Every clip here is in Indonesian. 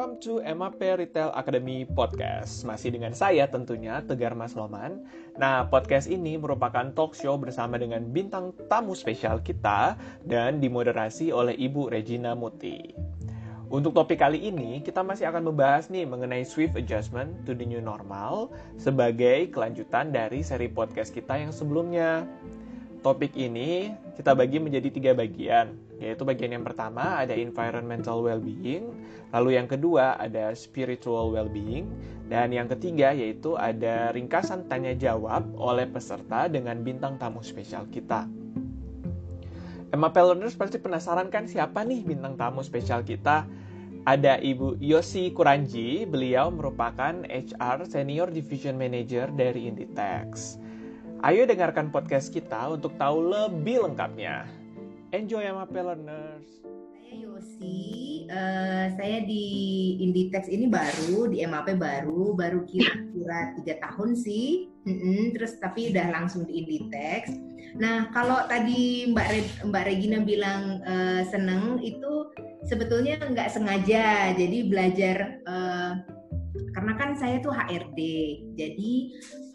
welcome to MAP Retail Academy Podcast. Masih dengan saya tentunya, Tegar Mas Loman. Nah, podcast ini merupakan talk show bersama dengan bintang tamu spesial kita dan dimoderasi oleh Ibu Regina Muti. Untuk topik kali ini, kita masih akan membahas nih mengenai swift adjustment to the new normal sebagai kelanjutan dari seri podcast kita yang sebelumnya. Topik ini kita bagi menjadi tiga bagian, yaitu bagian yang pertama ada environmental well-being, lalu yang kedua ada spiritual well-being, dan yang ketiga yaitu ada ringkasan tanya jawab oleh peserta dengan bintang tamu spesial kita. Emma Learners pasti penasaran kan siapa nih bintang tamu spesial kita? Ada Ibu Yosi Kuranji, beliau merupakan HR Senior Division Manager dari Inditex. Ayo dengarkan podcast kita untuk tahu lebih lengkapnya. Enjoy MAP Learners. Saya Yosi, uh, saya di Inditex ini baru, di MAP baru, baru kira-kira tiga tahun sih. Mm-mm, terus tapi udah langsung di Inditex. Nah kalau tadi Mbak Re Mbak Regina bilang uh, seneng itu sebetulnya nggak sengaja, jadi belajar. Uh, karena kan saya tuh HRD jadi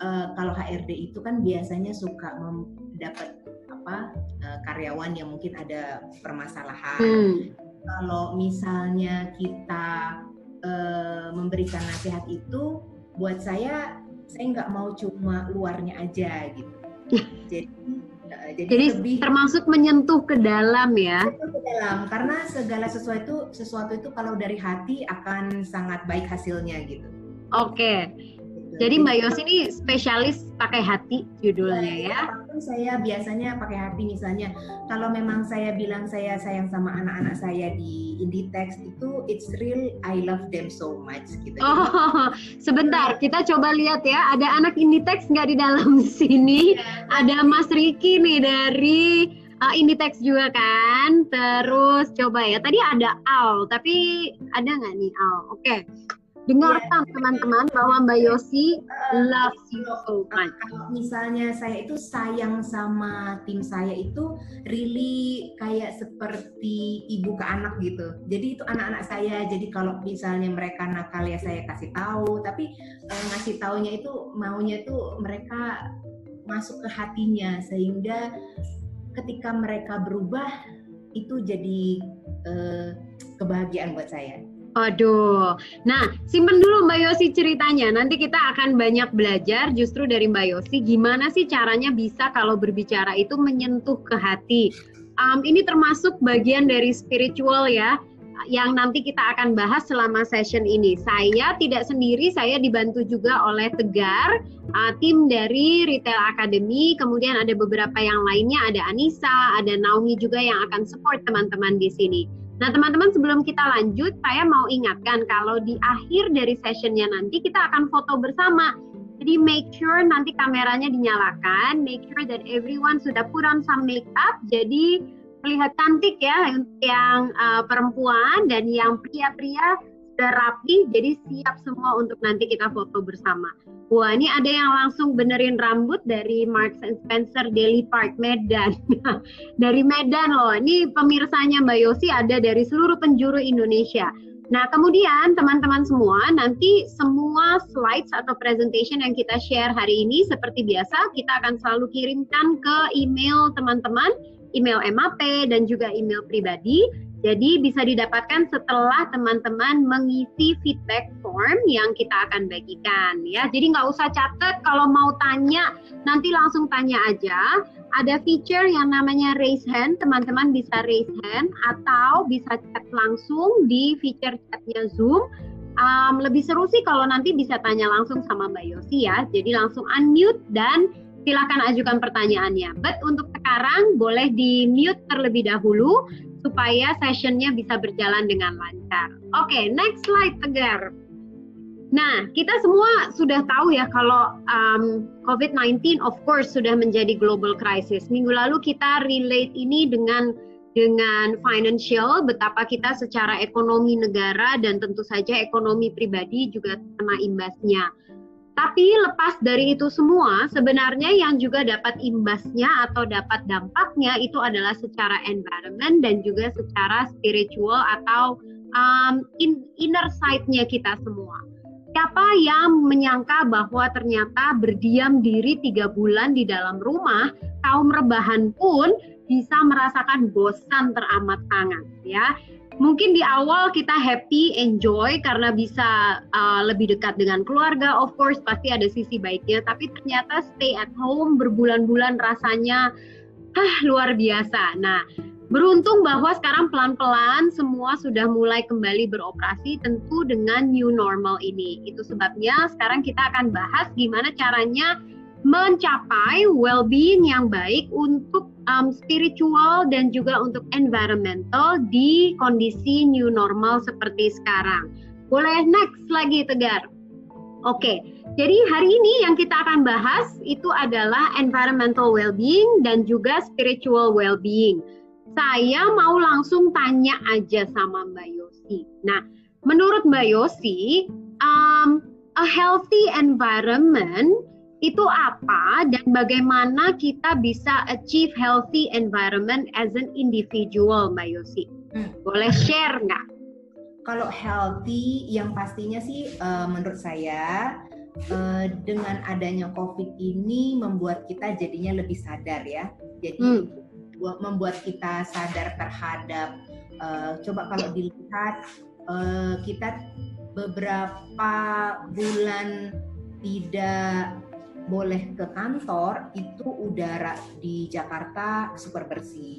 uh, kalau HRD itu kan biasanya suka mendapat apa uh, karyawan yang mungkin ada permasalahan hmm. kalau misalnya kita uh, memberikan nasihat itu buat saya saya nggak mau cuma luarnya aja gitu jadi jadi, Jadi lebih termasuk menyentuh ke dalam ya. Ke dalam karena segala sesuatu sesuatu itu kalau dari hati akan sangat baik hasilnya gitu. Oke. Jadi Mbak Yos ini spesialis pakai hati judulnya ya. Apa pun saya biasanya pakai hati misalnya kalau memang saya bilang saya sayang sama anak-anak saya di Inditex itu it's real I love them so much gitu. Oh, sebentar kita coba lihat ya ada anak Inditex nggak di dalam sini? Ya. Ada Mas Riki nih dari uh, Inditex juga kan. Terus coba ya tadi ada Al tapi ada nggak nih Al? Oke. Okay. Dengarkan teman-teman bahwa Mbak Yosi loves you so much. Misalnya saya itu sayang sama tim saya itu really kayak seperti ibu ke anak gitu. Jadi itu anak-anak saya. Jadi kalau misalnya mereka nakal ya saya kasih tahu. Tapi eh, ngasih taunya itu maunya itu mereka masuk ke hatinya sehingga ketika mereka berubah itu jadi eh, kebahagiaan buat saya. Aduh, nah simpen dulu Mbak Yosi ceritanya. Nanti kita akan banyak belajar justru dari Mbak Yosi gimana sih caranya bisa kalau berbicara itu menyentuh ke hati. Um, ini termasuk bagian dari spiritual ya, yang nanti kita akan bahas selama session ini. Saya tidak sendiri, saya dibantu juga oleh Tegar, uh, tim dari Retail Academy, kemudian ada beberapa yang lainnya, ada Anissa, ada Naomi juga yang akan support teman-teman di sini. Nah, teman-teman sebelum kita lanjut, saya mau ingatkan kalau di akhir dari sessionnya nanti kita akan foto bersama. Jadi make sure nanti kameranya dinyalakan, make sure that everyone sudah put on some makeup. Jadi terlihat cantik ya yang uh, perempuan dan yang pria-pria sudah rapi, jadi siap semua untuk nanti kita foto bersama. Wah, ini ada yang langsung benerin rambut dari Marks and Spencer Daily Park Medan. dari Medan loh. Ini pemirsanya Mbak Yosi ada dari seluruh penjuru Indonesia. Nah, kemudian teman-teman semua, nanti semua slides atau presentation yang kita share hari ini seperti biasa, kita akan selalu kirimkan ke email teman-teman, email MAP dan juga email pribadi. Jadi bisa didapatkan setelah teman-teman mengisi feedback form yang kita akan bagikan ya. Jadi nggak usah catat kalau mau tanya nanti langsung tanya aja. Ada feature yang namanya raise hand, teman-teman bisa raise hand atau bisa chat langsung di feature chatnya Zoom. Um, lebih seru sih kalau nanti bisa tanya langsung sama Mbak Yosi ya. Jadi langsung unmute dan silakan ajukan pertanyaannya. But untuk sekarang boleh di mute terlebih dahulu supaya sessionnya bisa berjalan dengan lancar. Oke, okay, next slide Tegar. Nah, kita semua sudah tahu ya kalau um, COVID-19 of course sudah menjadi global crisis. Minggu lalu kita relate ini dengan dengan financial, betapa kita secara ekonomi negara dan tentu saja ekonomi pribadi juga kena imbasnya. Tapi lepas dari itu semua, sebenarnya yang juga dapat imbasnya atau dapat dampaknya itu adalah secara environment dan juga secara spiritual atau um, in, inner side-nya kita semua. Siapa yang menyangka bahwa ternyata berdiam diri tiga bulan di dalam rumah, kaum rebahan pun bisa merasakan bosan teramat sangat ya. Mungkin di awal kita happy, enjoy karena bisa uh, lebih dekat dengan keluarga. Of course pasti ada sisi baiknya, tapi ternyata stay at home berbulan-bulan rasanya ah, luar biasa. Nah, Beruntung bahwa sekarang pelan-pelan semua sudah mulai kembali beroperasi tentu dengan new normal ini. Itu sebabnya sekarang kita akan bahas gimana caranya mencapai well-being yang baik untuk um, spiritual dan juga untuk environmental di kondisi new normal seperti sekarang. Boleh next lagi Tegar? Oke, jadi hari ini yang kita akan bahas itu adalah environmental well-being dan juga spiritual well-being saya mau langsung tanya aja sama Mbak Yosi. Nah, menurut Mbak Yosi, um, a healthy environment itu apa dan bagaimana kita bisa achieve healthy environment as an individual, Mbak Yosi? Hmm. Boleh share nggak? Kalau healthy, yang pastinya sih uh, menurut saya uh, dengan adanya COVID ini membuat kita jadinya lebih sadar ya. Jadi hmm membuat kita sadar terhadap uh, coba kalau dilihat uh, kita beberapa bulan tidak boleh ke kantor itu udara di Jakarta super bersih.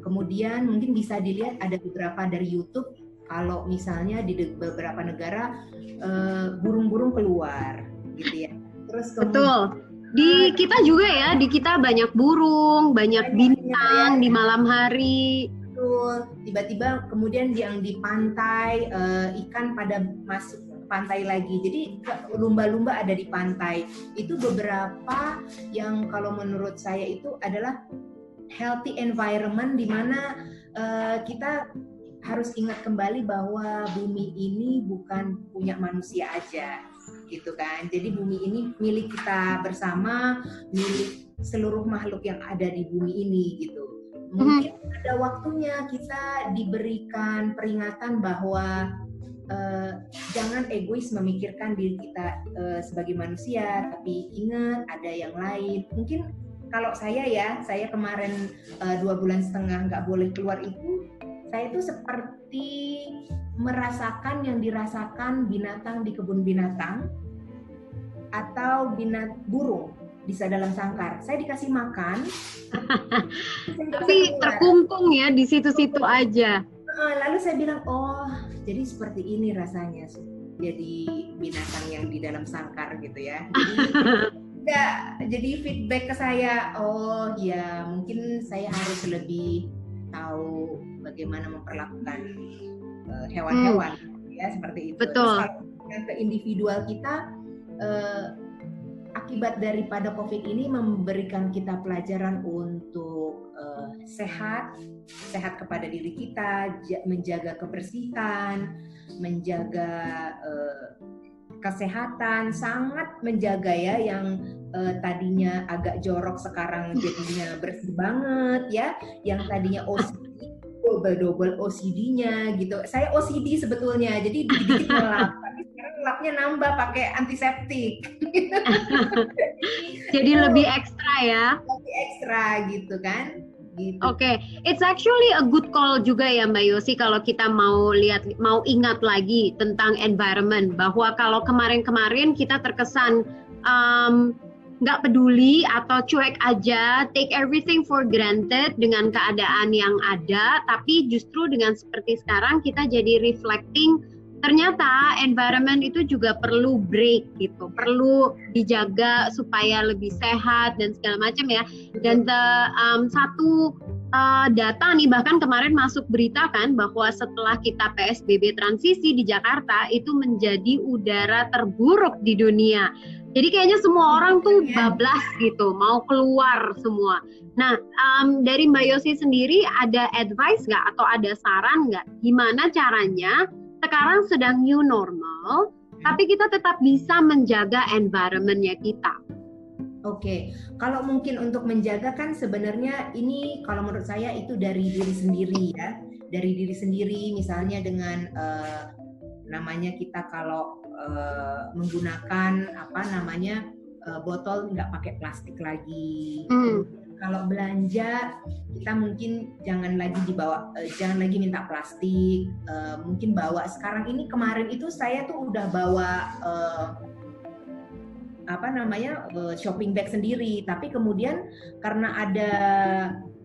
Kemudian mungkin bisa dilihat ada beberapa dari YouTube kalau misalnya di beberapa negara uh, burung-burung keluar gitu ya. Terus kemudian, Betul di kita juga ya, di kita banyak burung, banyak bintang di malam hari. Betul. Tiba-tiba kemudian yang di pantai uh, ikan pada masuk pantai lagi. Jadi lumba-lumba ada di pantai. Itu beberapa yang kalau menurut saya itu adalah healthy environment di mana uh, kita harus ingat kembali bahwa bumi ini bukan punya manusia aja gitu kan. Jadi bumi ini milik kita bersama, milik seluruh makhluk yang ada di bumi ini gitu. Mungkin hmm. ada waktunya kita diberikan peringatan bahwa uh, jangan egois memikirkan diri kita uh, sebagai manusia, tapi ingat ada yang lain. Mungkin kalau saya ya, saya kemarin uh, dua bulan setengah nggak boleh keluar itu, saya itu seperti merasakan yang dirasakan binatang di kebun binatang atau binat burung bisa dalam sangkar. Saya dikasih makan, tapi terkungkung ya di situ-situ aja. Lalu saya bilang, oh jadi seperti ini rasanya jadi binatang yang di dalam sangkar gitu ya. Jadi, ya, jadi feedback ke saya, oh ya mungkin saya harus lebih tahu bagaimana memperlakukan uh, hewan-hewan hmm. ya seperti itu. Betul. Terus ke individual kita uh, akibat daripada COVID ini memberikan kita pelajaran untuk uh, sehat, sehat kepada diri kita, menjaga kebersihan, menjaga uh, kesehatan, sangat menjaga ya yang uh, tadinya agak jorok sekarang jadinya bersih banget ya, yang tadinya OCD double double OCD-nya gitu. Saya OCD sebetulnya, jadi dikit ngelap lapnya nambah pakai antiseptik. Jadi lebih ekstra ya. Lebih ekstra gitu kan. Gitu. Oke, okay. it's actually a good call juga ya Mbak Yosi kalau kita mau lihat mau ingat lagi tentang environment bahwa kalau kemarin-kemarin kita terkesan um, peduli atau cuek aja, take everything for granted dengan keadaan yang ada, tapi justru dengan seperti sekarang kita jadi reflecting ternyata environment itu juga perlu break gitu, perlu dijaga supaya lebih sehat dan segala macam ya. Dan the, um, satu uh, data nih bahkan kemarin masuk berita kan bahwa setelah kita PSBB transisi di Jakarta itu menjadi udara terburuk di dunia. Jadi kayaknya semua orang tuh iya. bablas gitu, mau keluar semua. Nah, um, dari Mbak Yosi sendiri ada advice nggak atau ada saran nggak gimana caranya sekarang sedang new normal, tapi kita tetap bisa menjaga environmentnya kita. Oke, kalau mungkin untuk menjaga kan sebenarnya ini kalau menurut saya itu dari diri sendiri ya. dari diri sendiri misalnya dengan uh, namanya kita kalau uh, menggunakan apa namanya uh, botol nggak pakai plastik lagi. Hmm. Kalau belanja kita mungkin jangan lagi dibawa, uh, jangan lagi minta plastik. Uh, mungkin bawa sekarang ini kemarin itu saya tuh udah bawa uh, apa namanya shopping bag sendiri. Tapi kemudian karena ada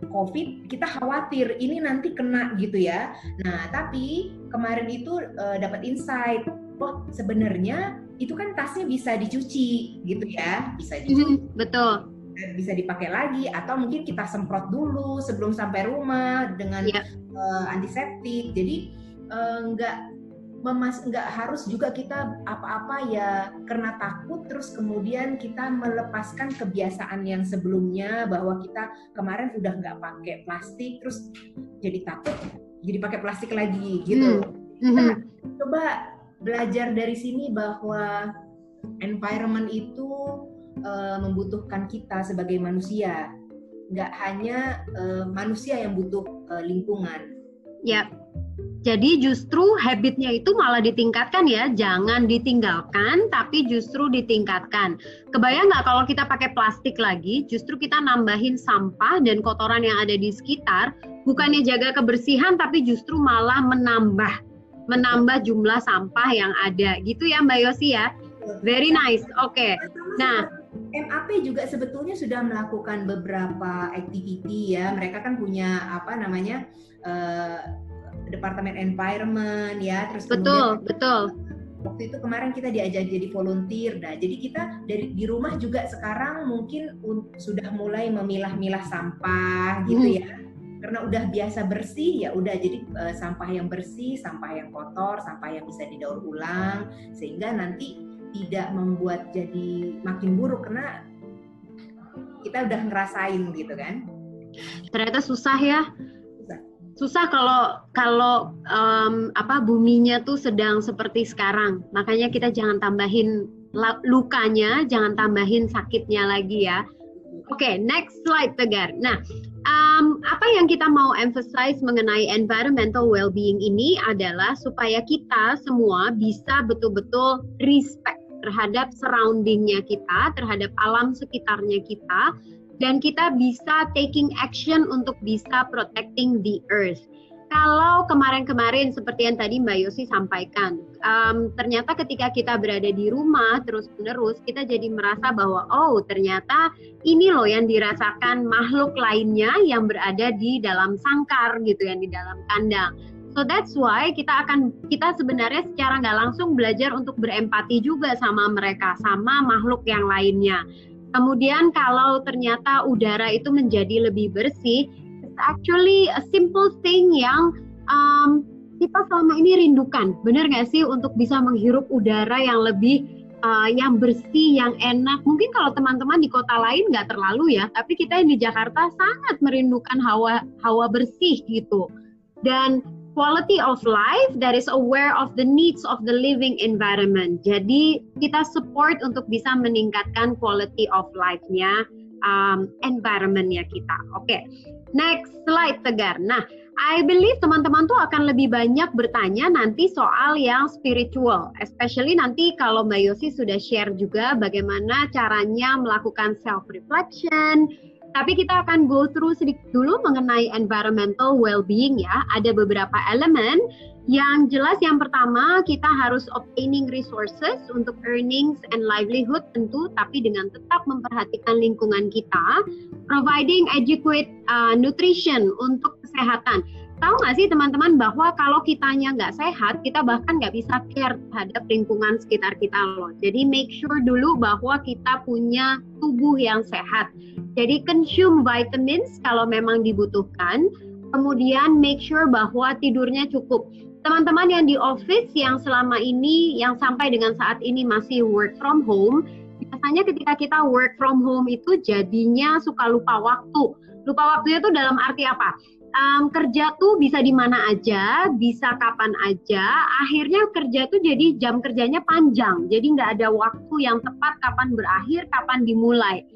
COVID kita khawatir ini nanti kena gitu ya. Nah tapi kemarin itu uh, dapat insight, oh sebenarnya itu kan tasnya bisa dicuci gitu ya, bisa dicuci. Mm, betul. Bisa dipakai lagi atau mungkin kita semprot dulu sebelum sampai rumah dengan yeah. Iya. uh, antiseptik. Jadi uh, nggak memas nggak harus juga kita apa-apa ya karena takut terus kemudian kita melepaskan kebiasaan yang sebelumnya bahwa kita kemarin udah nggak pakai plastik terus jadi takut jadi pakai plastik lagi gitu. Hmm. Nah, coba belajar dari sini bahwa environment itu uh, membutuhkan kita sebagai manusia, nggak hanya uh, manusia yang butuh uh, lingkungan. Ya, jadi justru habitnya itu malah ditingkatkan ya, jangan ditinggalkan, tapi justru ditingkatkan. Kebayang nggak kalau kita pakai plastik lagi, justru kita nambahin sampah dan kotoran yang ada di sekitar, bukannya jaga kebersihan, tapi justru malah menambah menambah jumlah sampah yang ada gitu ya Mbak Yosi ya. Very nice. Oke. Okay. Nah, MAP juga sebetulnya sudah melakukan beberapa activity ya. Mereka kan punya apa namanya uh, departemen environment ya. Terus betul, kemudian, betul. Waktu itu kemarin kita diajak jadi volunteer. Nah, jadi kita dari di rumah juga sekarang mungkin sudah mulai memilah-milah sampah gitu hmm. ya karena udah biasa bersih ya udah jadi uh, sampah yang bersih, sampah yang kotor, sampah yang bisa didaur ulang sehingga nanti tidak membuat jadi makin buruk karena kita udah ngerasain gitu kan. Ternyata susah ya. Susah. kalau kalau um, apa buminya tuh sedang seperti sekarang. Makanya kita jangan tambahin lukanya, jangan tambahin sakitnya lagi ya. Oke, okay, next slide Tegar. Nah, um, apa yang kita mau emphasize mengenai environmental well-being ini adalah supaya kita semua bisa betul-betul respect terhadap surroundingnya kita, terhadap alam sekitarnya kita, dan kita bisa taking action untuk bisa protecting the earth kalau kemarin-kemarin seperti yang tadi Mbak Yosi sampaikan, um, ternyata ketika kita berada di rumah terus-menerus, kita jadi merasa bahwa oh ternyata ini loh yang dirasakan makhluk lainnya yang berada di dalam sangkar gitu, yang di dalam kandang. So that's why kita akan kita sebenarnya secara nggak langsung belajar untuk berempati juga sama mereka, sama makhluk yang lainnya. Kemudian kalau ternyata udara itu menjadi lebih bersih, actually a simple thing yang um, kita selama ini rindukan. Benar nggak sih untuk bisa menghirup udara yang lebih uh, yang bersih, yang enak. Mungkin kalau teman-teman di kota lain nggak terlalu ya, tapi kita yang di Jakarta sangat merindukan hawa hawa bersih gitu. Dan quality of life that is aware of the needs of the living environment. Jadi kita support untuk bisa meningkatkan quality of life-nya um, environment-nya kita. Oke. Okay. Next slide Tegar. Nah, I believe teman-teman tuh akan lebih banyak bertanya nanti soal yang spiritual, especially nanti kalau Mbak Yosi sudah share juga bagaimana caranya melakukan self reflection. Tapi kita akan go through sedikit dulu mengenai environmental well-being ya. Ada beberapa elemen yang jelas yang pertama kita harus obtaining resources untuk earnings and livelihood tentu tapi dengan tetap memperhatikan lingkungan kita, providing adequate uh, nutrition untuk kesehatan. Tahu nggak sih teman-teman bahwa kalau kitanya nggak sehat, kita bahkan nggak bisa care terhadap lingkungan sekitar kita loh. Jadi make sure dulu bahwa kita punya tubuh yang sehat. Jadi consume vitamins kalau memang dibutuhkan. Kemudian make sure bahwa tidurnya cukup teman-teman yang di office yang selama ini yang sampai dengan saat ini masih work from home biasanya ketika kita work from home itu jadinya suka lupa waktu lupa waktunya itu dalam arti apa um, kerja tuh bisa di mana aja bisa kapan aja akhirnya kerja tuh jadi jam kerjanya panjang jadi nggak ada waktu yang tepat kapan berakhir kapan dimulai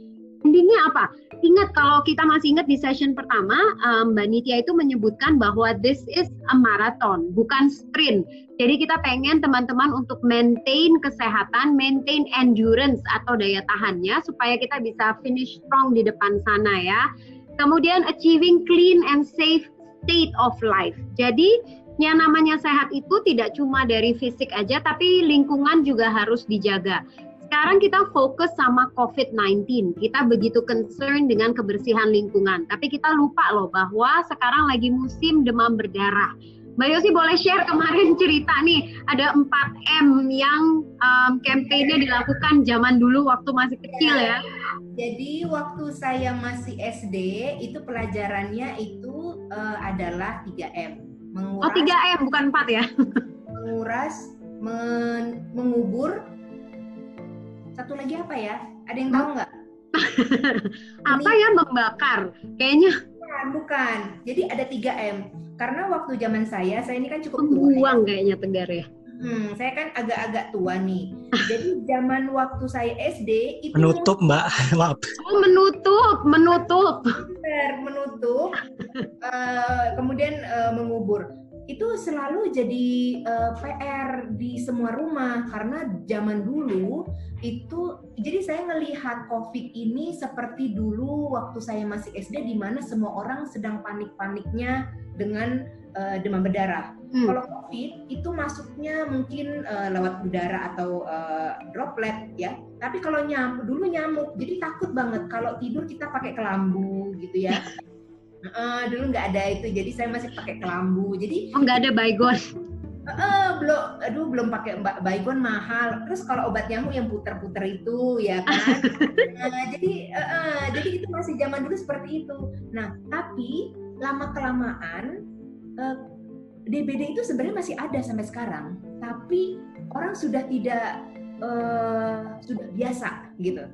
endingnya apa? Ingat kalau kita masih ingat di session pertama, um, Mbak Nitya itu menyebutkan bahwa this is a marathon, bukan sprint. Jadi kita pengen teman-teman untuk maintain kesehatan, maintain endurance atau daya tahannya supaya kita bisa finish strong di depan sana ya. Kemudian achieving clean and safe state of life. Jadi yang namanya sehat itu tidak cuma dari fisik aja tapi lingkungan juga harus dijaga sekarang kita fokus sama COVID-19. Kita begitu concern dengan kebersihan lingkungan. Tapi kita lupa loh bahwa sekarang lagi musim demam berdarah. Mbak Yosi boleh share kemarin cerita nih, ada 4M yang um, campaign dilakukan zaman dulu waktu masih kecil ya. Jadi waktu saya masih SD, itu pelajarannya itu uh, adalah 3M. Menguras, oh 3M, bukan 4 ya? menguras, men mengubur, satu lagi apa ya? Ada yang tahu nggak? apa ya membakar? Kayaknya. Bukan, bukan. Jadi ada 3 M. Karena waktu zaman saya, saya ini kan cukup tua. Buang ya. kayaknya tegar ya. Hmm, saya kan agak-agak tua nih. Jadi zaman waktu saya SD itu menutup Mbak, maaf. Oh menutup, menutup. Benar, menutup. uh, kemudian uh, mengubur itu selalu jadi uh, eh, PR di semua rumah karena zaman dulu itu jadi saya ngelihat COVID ini seperti dulu waktu saya masih SD di mana semua orang sedang panik-paniknya dengan uh, demam berdarah. Hmm. Kalau COVID itu masuknya mungkin uh, lewat udara atau uh, droplet ya. Tapi kalau nyamuk dulu nyamuk, jadi takut banget kalau tidur kita pakai kelambu gitu ya. Uh, dulu nggak ada itu, jadi saya masih pakai kelambu. Jadi oh nggak ada baygon. Uh, belum, aduh belum pakai baygon mahal. Terus kalau obat nyamuk yang puter-puter itu ya kan. uh, jadi uh, uh, jadi itu masih zaman dulu seperti itu. Nah tapi lama kelamaan uh, DBD itu sebenarnya masih ada sampai sekarang. Tapi orang sudah tidak uh, sudah biasa gitu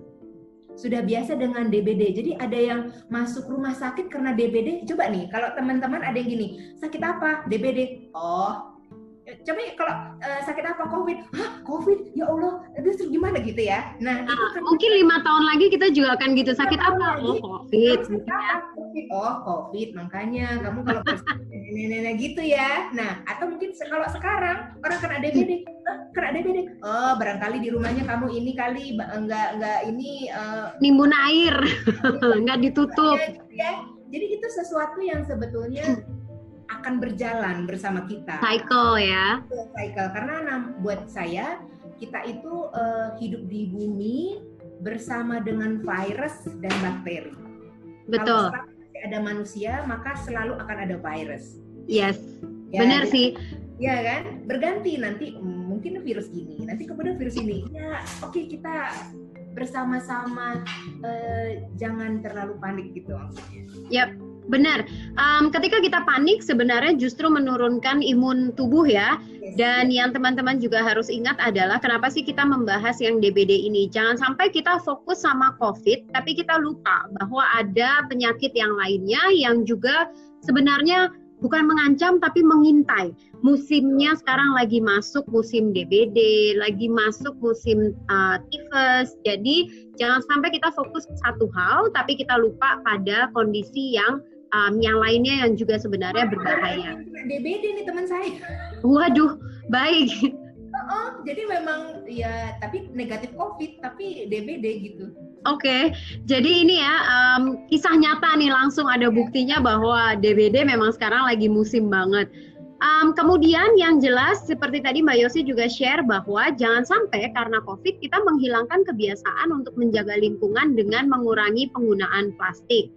sudah biasa dengan DBD. Jadi ada yang masuk rumah sakit karena DBD. Coba nih, kalau teman-teman ada yang gini, sakit apa? DBD. Oh, coba kalau uh, sakit apa COVID Hah, COVID ya Allah itu gimana gitu ya nah itu kan mungkin lima tahun lagi kita juga akan gitu sakit apa oh COVID sakit apa? COVID oh COVID makanya kamu kalau nenek-nenek gitu ya nah atau mungkin kalau sekarang orang kena DBD kena DBD oh barangkali di rumahnya kamu ini kali enggak enggak ini uh, nimbun air enggak ditutup ya, gitu ya. jadi itu sesuatu yang sebetulnya akan berjalan bersama kita. Cycle ya. Cycle karena buat saya kita itu uh, hidup di bumi bersama dengan virus dan bakteri. Betul. Kalau ada manusia maka selalu akan ada virus. Yes. Ya, Benar sih. Ya kan? Berganti nanti mungkin virus ini, nanti kemudian virus ini. Ya, oke okay, kita bersama-sama uh, jangan terlalu panik gitu maksudnya. Yap Benar. Um, ketika kita panik sebenarnya justru menurunkan imun tubuh ya. Dan yang teman-teman juga harus ingat adalah kenapa sih kita membahas yang DBD ini? Jangan sampai kita fokus sama COVID, tapi kita lupa bahwa ada penyakit yang lainnya yang juga sebenarnya bukan mengancam tapi mengintai. Musimnya sekarang lagi masuk musim DBD, lagi masuk musim uh, tifus. Jadi jangan sampai kita fokus satu hal tapi kita lupa pada kondisi yang um, yang lainnya yang juga sebenarnya berbahaya. DBD nih teman saya. Waduh, baik. Oh, jadi memang ya tapi negatif COVID tapi DBD gitu. Oke, okay. jadi ini ya um, kisah nyata nih langsung ada buktinya bahwa DBD memang sekarang lagi musim banget. Um, kemudian yang jelas seperti tadi Mbak Yosi juga share bahwa jangan sampai karena COVID kita menghilangkan kebiasaan untuk menjaga lingkungan dengan mengurangi penggunaan plastik.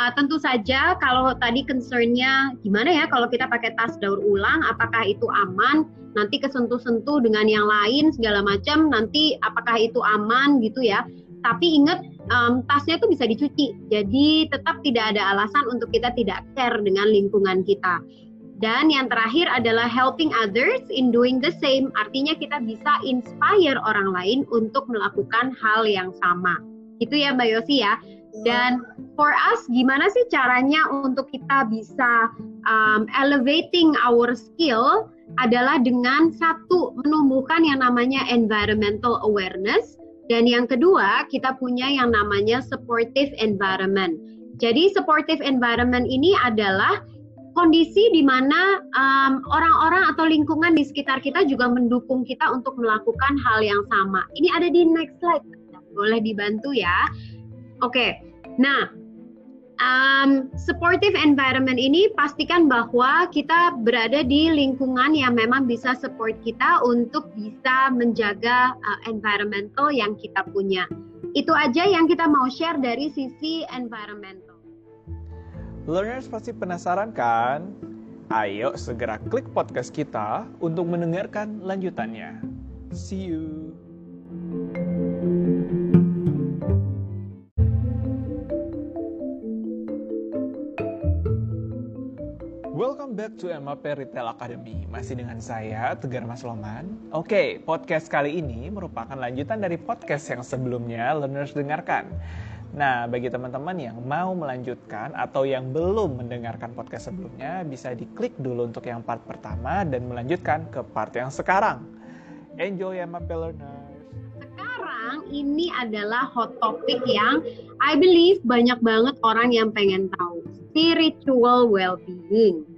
Uh, tentu saja kalau tadi concernnya gimana ya kalau kita pakai tas daur ulang, apakah itu aman? Nanti kesentuh-sentuh dengan yang lain segala macam, nanti apakah itu aman gitu ya? Tapi ingat um, tasnya itu bisa dicuci, jadi tetap tidak ada alasan untuk kita tidak care dengan lingkungan kita. Dan yang terakhir adalah helping others in doing the same, artinya kita bisa inspire orang lain untuk melakukan hal yang sama. Itu ya Mbak Yosi ya. Dan for us, gimana sih caranya untuk kita bisa um, elevating our skill adalah dengan satu menumbuhkan yang namanya environmental awareness Dan yang kedua, kita punya yang namanya supportive environment. Jadi supportive environment ini adalah kondisi di mana um, orang-orang atau lingkungan di sekitar kita juga mendukung kita untuk melakukan hal yang sama. Ini ada di next slide. Boleh dibantu ya. Oke. Okay. Nah, um, supportive environment ini pastikan bahwa kita berada di lingkungan yang memang bisa support kita untuk bisa menjaga uh, environmental yang kita punya. Itu aja yang kita mau share dari sisi environmental. Learners pasti penasaran kan? Ayo segera klik podcast kita untuk mendengarkan lanjutannya. See you. Welcome back to MAP Retail Academy. Masih dengan saya, Tegar Mas Loman. Oke, podcast kali ini merupakan lanjutan dari podcast yang sebelumnya learners dengarkan. Nah, bagi teman-teman yang mau melanjutkan atau yang belum mendengarkan podcast sebelumnya, bisa diklik dulu untuk yang part pertama dan melanjutkan ke part yang sekarang. Enjoy MAP Learners! Sekarang ini adalah hot topic yang I believe banyak banget orang yang pengen tahu. Spiritual well-being.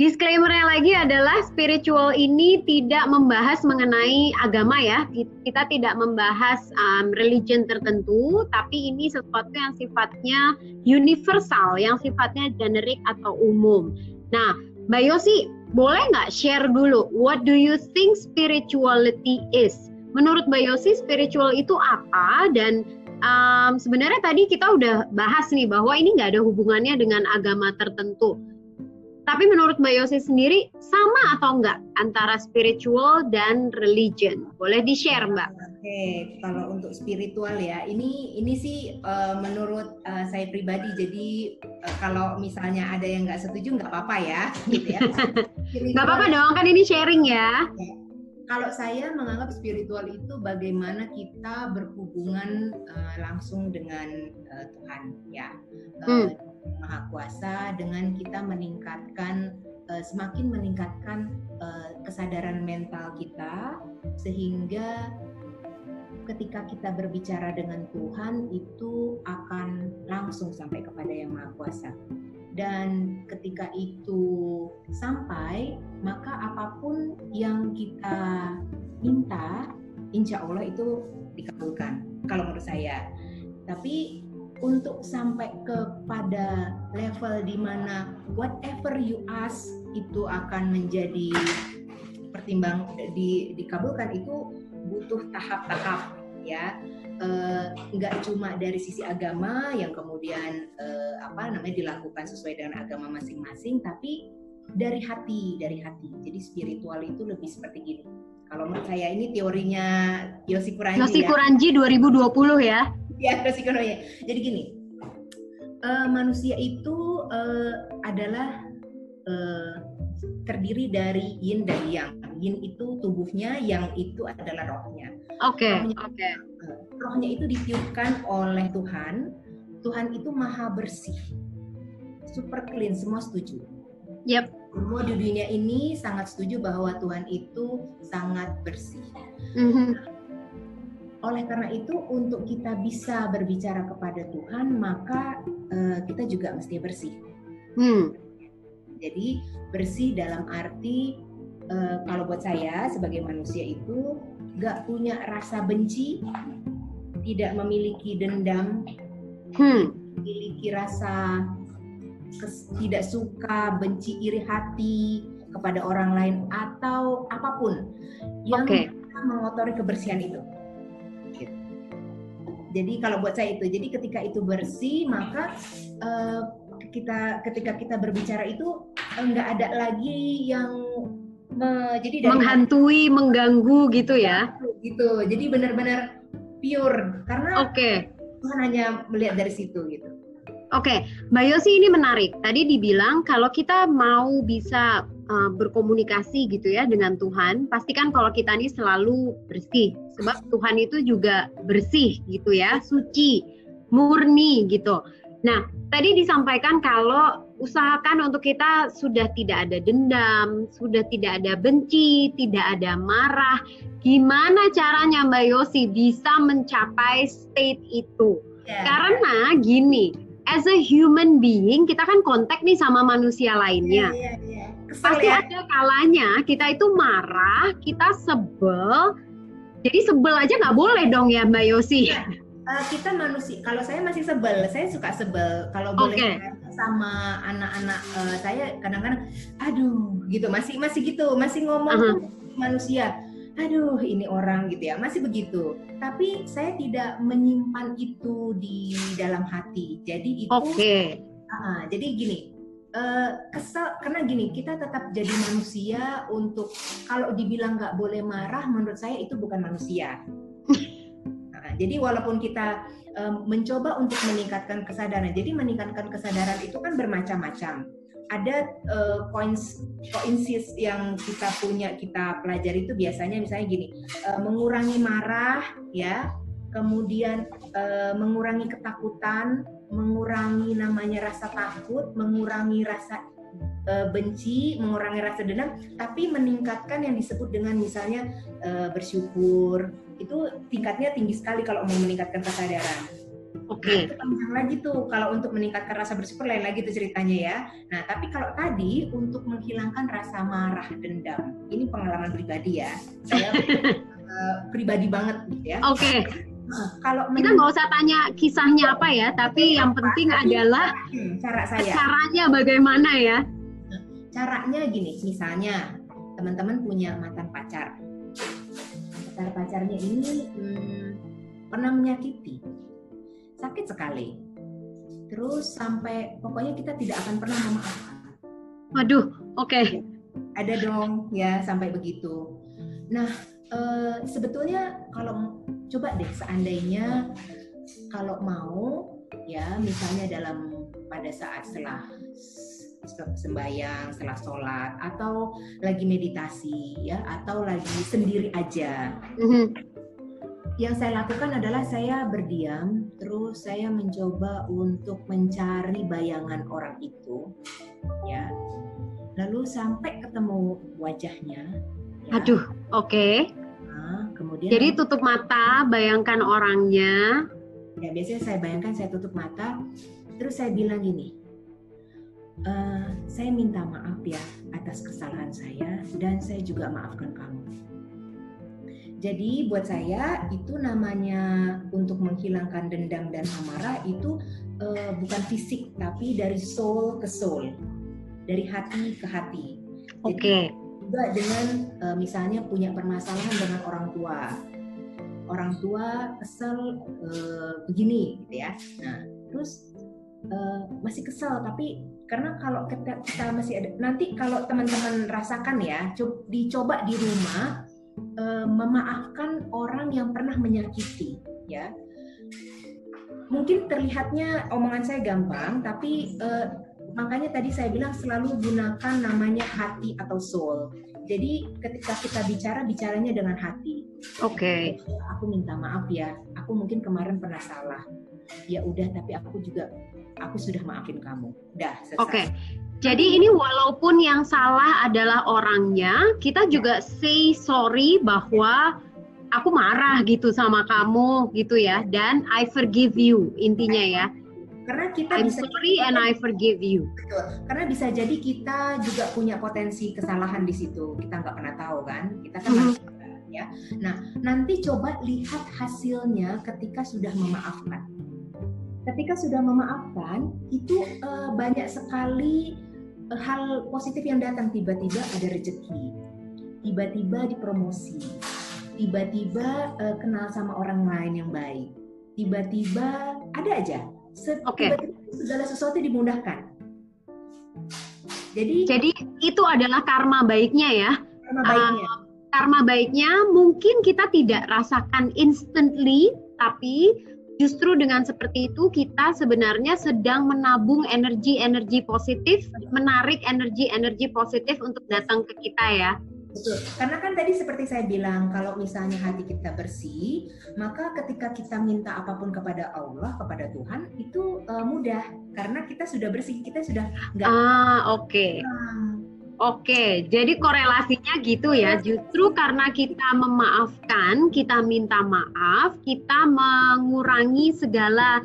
Disclaimernya lagi adalah spiritual ini tidak membahas mengenai agama ya. Kita tidak membahas um, religion tertentu, tapi ini sesuatu yang sifatnya universal, yang sifatnya generik atau umum. Nah, Mbak Yosi, boleh nggak share dulu, what do you think spirituality is? Menurut Mbak Yosi, spiritual itu apa? Dan um, sebenarnya tadi kita udah bahas nih bahwa ini nggak ada hubungannya dengan agama tertentu tapi menurut Mbak Yosi sendiri sama atau enggak antara spiritual dan religion? Boleh di-share Mbak? Oke, kalau untuk spiritual ya, ini ini sih uh, menurut uh, saya pribadi. Jadi uh, kalau misalnya ada yang nggak setuju nggak apa-apa ya, gitu ya. Nggak apa-apa dong, kan ini sharing ya. ya. Kalau saya menganggap spiritual itu bagaimana kita berhubungan uh, langsung dengan uh, Tuhan, ya. Uh, hmm Maha Kuasa dengan kita meningkatkan uh, semakin meningkatkan uh, kesadaran mental kita sehingga ketika kita berbicara dengan Tuhan itu akan langsung sampai kepada Yang Maha Kuasa. Dan ketika itu sampai, maka apa pun yang kita minta, insya Allah itu dikabulkan. Kalau menurut saya. Tapi untuk sampai kepada level di mana whatever you ask itu akan menjadi pertimbang di, dikabulkan. Itu butuh tahap-tahap ya. Nggak e, cuma dari sisi agama yang kemudian e, apa namanya dilakukan sesuai dengan agama masing-masing tapi dari hati dari hati. Jadi spiritual itu lebih seperti gini. Kalau menurut saya ini teorinya Yosi Kuranji Yosi ya. Kuranji 2020 ya ya resikonya. Jadi gini, uh, manusia itu uh, adalah uh, terdiri dari yin dan yang. Yin itu tubuhnya, yang itu adalah rohnya. Oke. Okay, Oke. Okay. Rohnya itu ditiupkan oleh Tuhan. Tuhan itu maha bersih, super clean, semua setuju. Yep. Semua di dunia ini sangat setuju bahwa Tuhan itu sangat bersih. Mm -hmm oleh karena itu, untuk kita bisa berbicara kepada Tuhan, maka uh, kita juga mesti bersih. Hmm. Jadi bersih dalam arti uh, kalau buat saya sebagai manusia itu gak punya rasa benci, tidak memiliki dendam, hmm. memiliki rasa kes, tidak suka, benci, iri hati kepada orang lain atau apa pun yang okay. mengotori kebersihan itu. Jadi kalau buat saya itu, jadi ketika itu bersih maka uh, kita ketika kita berbicara itu enggak eh, ada lagi yang me, jadi dari menghantui, hati, mengganggu gitu ya. Gitu. Jadi benar-benar pure karena okay. Tuhan hanya melihat dari situ gitu. Oke, okay. Mbak Yosi ini menarik. Tadi dibilang kalau kita mau bisa uh, berkomunikasi gitu ya dengan Tuhan, pastikan kalau kita ini selalu bersih. Sebab Tuhan itu juga bersih gitu ya, suci, murni gitu. Nah, tadi disampaikan kalau usahakan untuk kita sudah tidak ada dendam, sudah tidak ada benci, tidak ada marah. Gimana caranya Mbak Yosi bisa mencapai state itu? Yeah. Karena gini, as a human being kita kan kontak nih sama manusia lainnya. Yeah, yeah, yeah. Pasti ya. ada kalanya kita itu marah, kita sebel. Jadi sebel aja nggak boleh dong ya Mbak Yosi. Yeah. Uh, kita manusia, kalau saya masih sebel, saya suka sebel. Kalau boleh okay sama anak-anak uh, saya kadang-kadang aduh gitu masih masih gitu masih ngomong uh -huh. manusia aduh ini orang gitu ya masih begitu tapi saya tidak menyimpan itu di dalam hati jadi itu okay. uh, jadi gini uh, kesel karena gini kita tetap jadi manusia untuk kalau dibilang nggak boleh marah menurut saya itu bukan manusia nah, jadi walaupun kita mencoba untuk meningkatkan kesadaran. Jadi meningkatkan kesadaran itu kan bermacam-macam. Ada uh, points points yang kita punya kita pelajari itu biasanya misalnya gini, uh, mengurangi marah ya, kemudian uh, mengurangi ketakutan, mengurangi namanya rasa takut, mengurangi rasa uh, benci, mengurangi rasa dendam, tapi meningkatkan yang disebut dengan misalnya uh, bersyukur, itu tingkatnya tinggi sekali kalau mau meningkatkan kesadaran. Oke. Okay. Nah, panjang lagi tuh kalau untuk meningkatkan rasa bersyukur lain lagi tuh ceritanya ya. Nah tapi kalau tadi untuk menghilangkan rasa marah dendam, ini pengalaman pribadi ya. Saya uh, pribadi banget gitu ya. Oke. Okay. Kalau kita nggak usah tanya kisahnya apa ya, tapi yang penting adalah hmm, cara saya. Caranya bagaimana ya? Caranya gini, misalnya teman-teman punya mantan pacar pacar-pacarnya ini hmm, pernah menyakiti, sakit sekali. Terus sampai pokoknya kita tidak akan pernah memaafkan. Waduh, oke. Okay. Ada dong ya sampai begitu. Nah e, sebetulnya kalau coba deh seandainya kalau mau ya misalnya dalam pada saat setelah sembahyang, setelah sholat, atau lagi meditasi, ya, atau lagi sendiri aja. Mm-hmm. Yang saya lakukan adalah saya berdiam, terus saya mencoba untuk mencari bayangan orang itu, ya. Lalu sampai ketemu wajahnya. Ya. Aduh, oke. Okay. Kemudian. Jadi tutup mata, bayangkan orangnya. Ya biasanya saya bayangkan saya tutup mata, terus saya bilang gini, uh, saya minta maaf ya atas kesalahan saya dan saya juga maafkan kamu. Jadi buat saya itu namanya untuk menghilangkan dendam dan amarah itu uh, bukan fisik tapi dari soul ke soul, dari hati ke hati. Oke. Okay. Juga dengan uh, misalnya punya permasalahan dengan orang tua, orang tua kesel uh, begini gitu ya. Nah terus uh, masih kesel tapi karena kalau kita, kita masih ada nanti kalau teman-teman rasakan ya dicoba di rumah uh, memaafkan orang yang pernah menyakiti ya mungkin terlihatnya omongan saya gampang tapi uh, makanya tadi saya bilang selalu gunakan namanya hati atau soul jadi ketika kita bicara bicaranya dengan hati oke okay. aku minta maaf ya aku mungkin kemarin pernah salah ya udah tapi aku juga aku sudah maafin kamu. Dah, selesai. Oke. Okay. Jadi ini walaupun yang salah adalah orangnya, kita juga say sorry bahwa aku marah gitu sama kamu gitu ya dan I forgive you intinya ya. Karena kita I'm bisa sorry and I forgive you. Betul. Karena bisa jadi kita juga punya potensi kesalahan di situ. Kita nggak pernah tahu kan. Kita kan mm -hmm. ya. Nah, nanti coba lihat hasilnya ketika sudah memaafkan ketika sudah memaafkan itu uh, banyak sekali uh, hal positif yang datang tiba-tiba ada rezeki tiba-tiba dipromosi tiba-tiba uh, kenal sama orang lain yang baik tiba-tiba ada aja okay. segala sesuatu dimudahkan jadi jadi itu adalah karma baiknya ya karma baiknya uh, karma baiknya mungkin kita tidak rasakan instantly tapi justru dengan seperti itu kita sebenarnya sedang menabung energi-energi positif, menarik energi-energi positif untuk datang ke kita ya. Betul. Karena kan tadi seperti saya bilang, kalau misalnya hati kita bersih, maka ketika kita minta apa pun kepada Allah, kepada Tuhan, itu uh, mudah. Karena kita sudah bersih, kita sudah nggak. Ah, oke. Okay. Oke, jadi korelasinya gitu ya. Justru karena kita memaafkan, kita minta maaf, kita mengurangi segala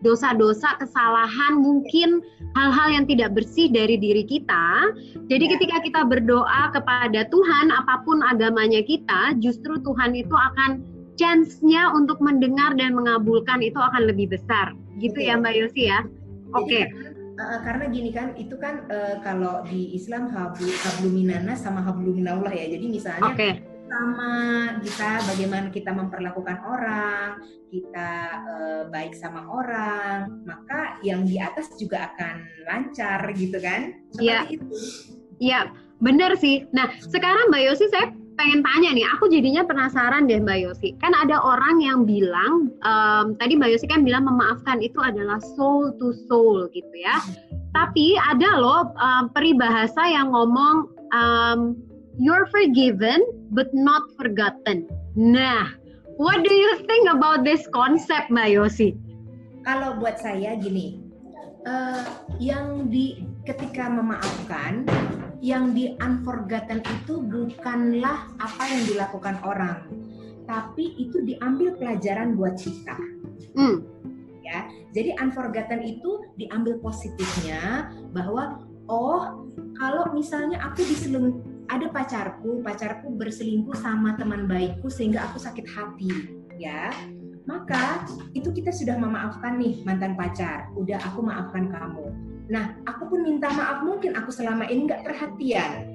dosa-dosa, kesalahan, mungkin hal-hal yang tidak bersih dari diri kita. Jadi ya. ketika kita berdoa kepada Tuhan, apa pun agamanya kita, justru Tuhan itu akan chance-nya untuk mendengar dan mengabulkan itu akan lebih besar. Gitu ya Mbak Yosi ya. Oke. Okay. Uh, karena gini kan, itu kan uh, kalau di Islam hablu habluminana sama habluminallah ya. Jadi misalnya okay sama kita bagaimana kita memperlakukan orang, kita uh, baik sama orang, maka yang di atas juga akan lancar gitu kan? Iya. Iya, benar sih. Nah, sekarang Mbak Yosi saya pengen tanya nih, aku jadinya penasaran deh Mbak Yosi. Kan ada orang yang bilang, um, tadi Mbak Yosi kan bilang memaafkan itu adalah soul to soul gitu ya. Tapi ada loh um, peribahasa yang ngomong um, you're forgiven but not forgotten. Nah, what do you think about this concept, Mbak Yosi? Kalau buat saya gini, uh, yang di ketika memaafkan, yang di unforgotten itu bukanlah apa yang dilakukan orang, tapi itu diambil pelajaran buat kita. Hmm. Ya, jadi unforgotten itu diambil positifnya bahwa oh kalau misalnya aku diseleng ada pacarku, pacarku berselingkuh sama teman baikku sehingga aku sakit hati, ya. Maka itu kita sudah memaafkan nih mantan pacar, udah aku maafkan kamu. Nah, aku pun minta maaf mungkin aku selama ini nggak perhatian.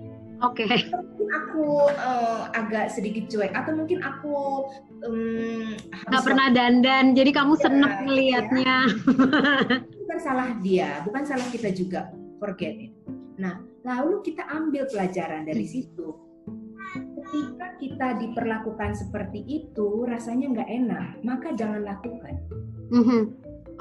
Oke. Okay. Mungkin aku uh, agak sedikit cuek atau mungkin aku um, nggak pernah dandan, jadi kamu ya, seneng melihatnya. Ya. bukan salah dia, bukan salah kita juga. Forget it. Nah, lalu kita ambil pelajaran dari hmm. situ. Ketika kita diperlakukan seperti itu, rasanya nggak enak, maka jangan lakukan. Mm-hmm.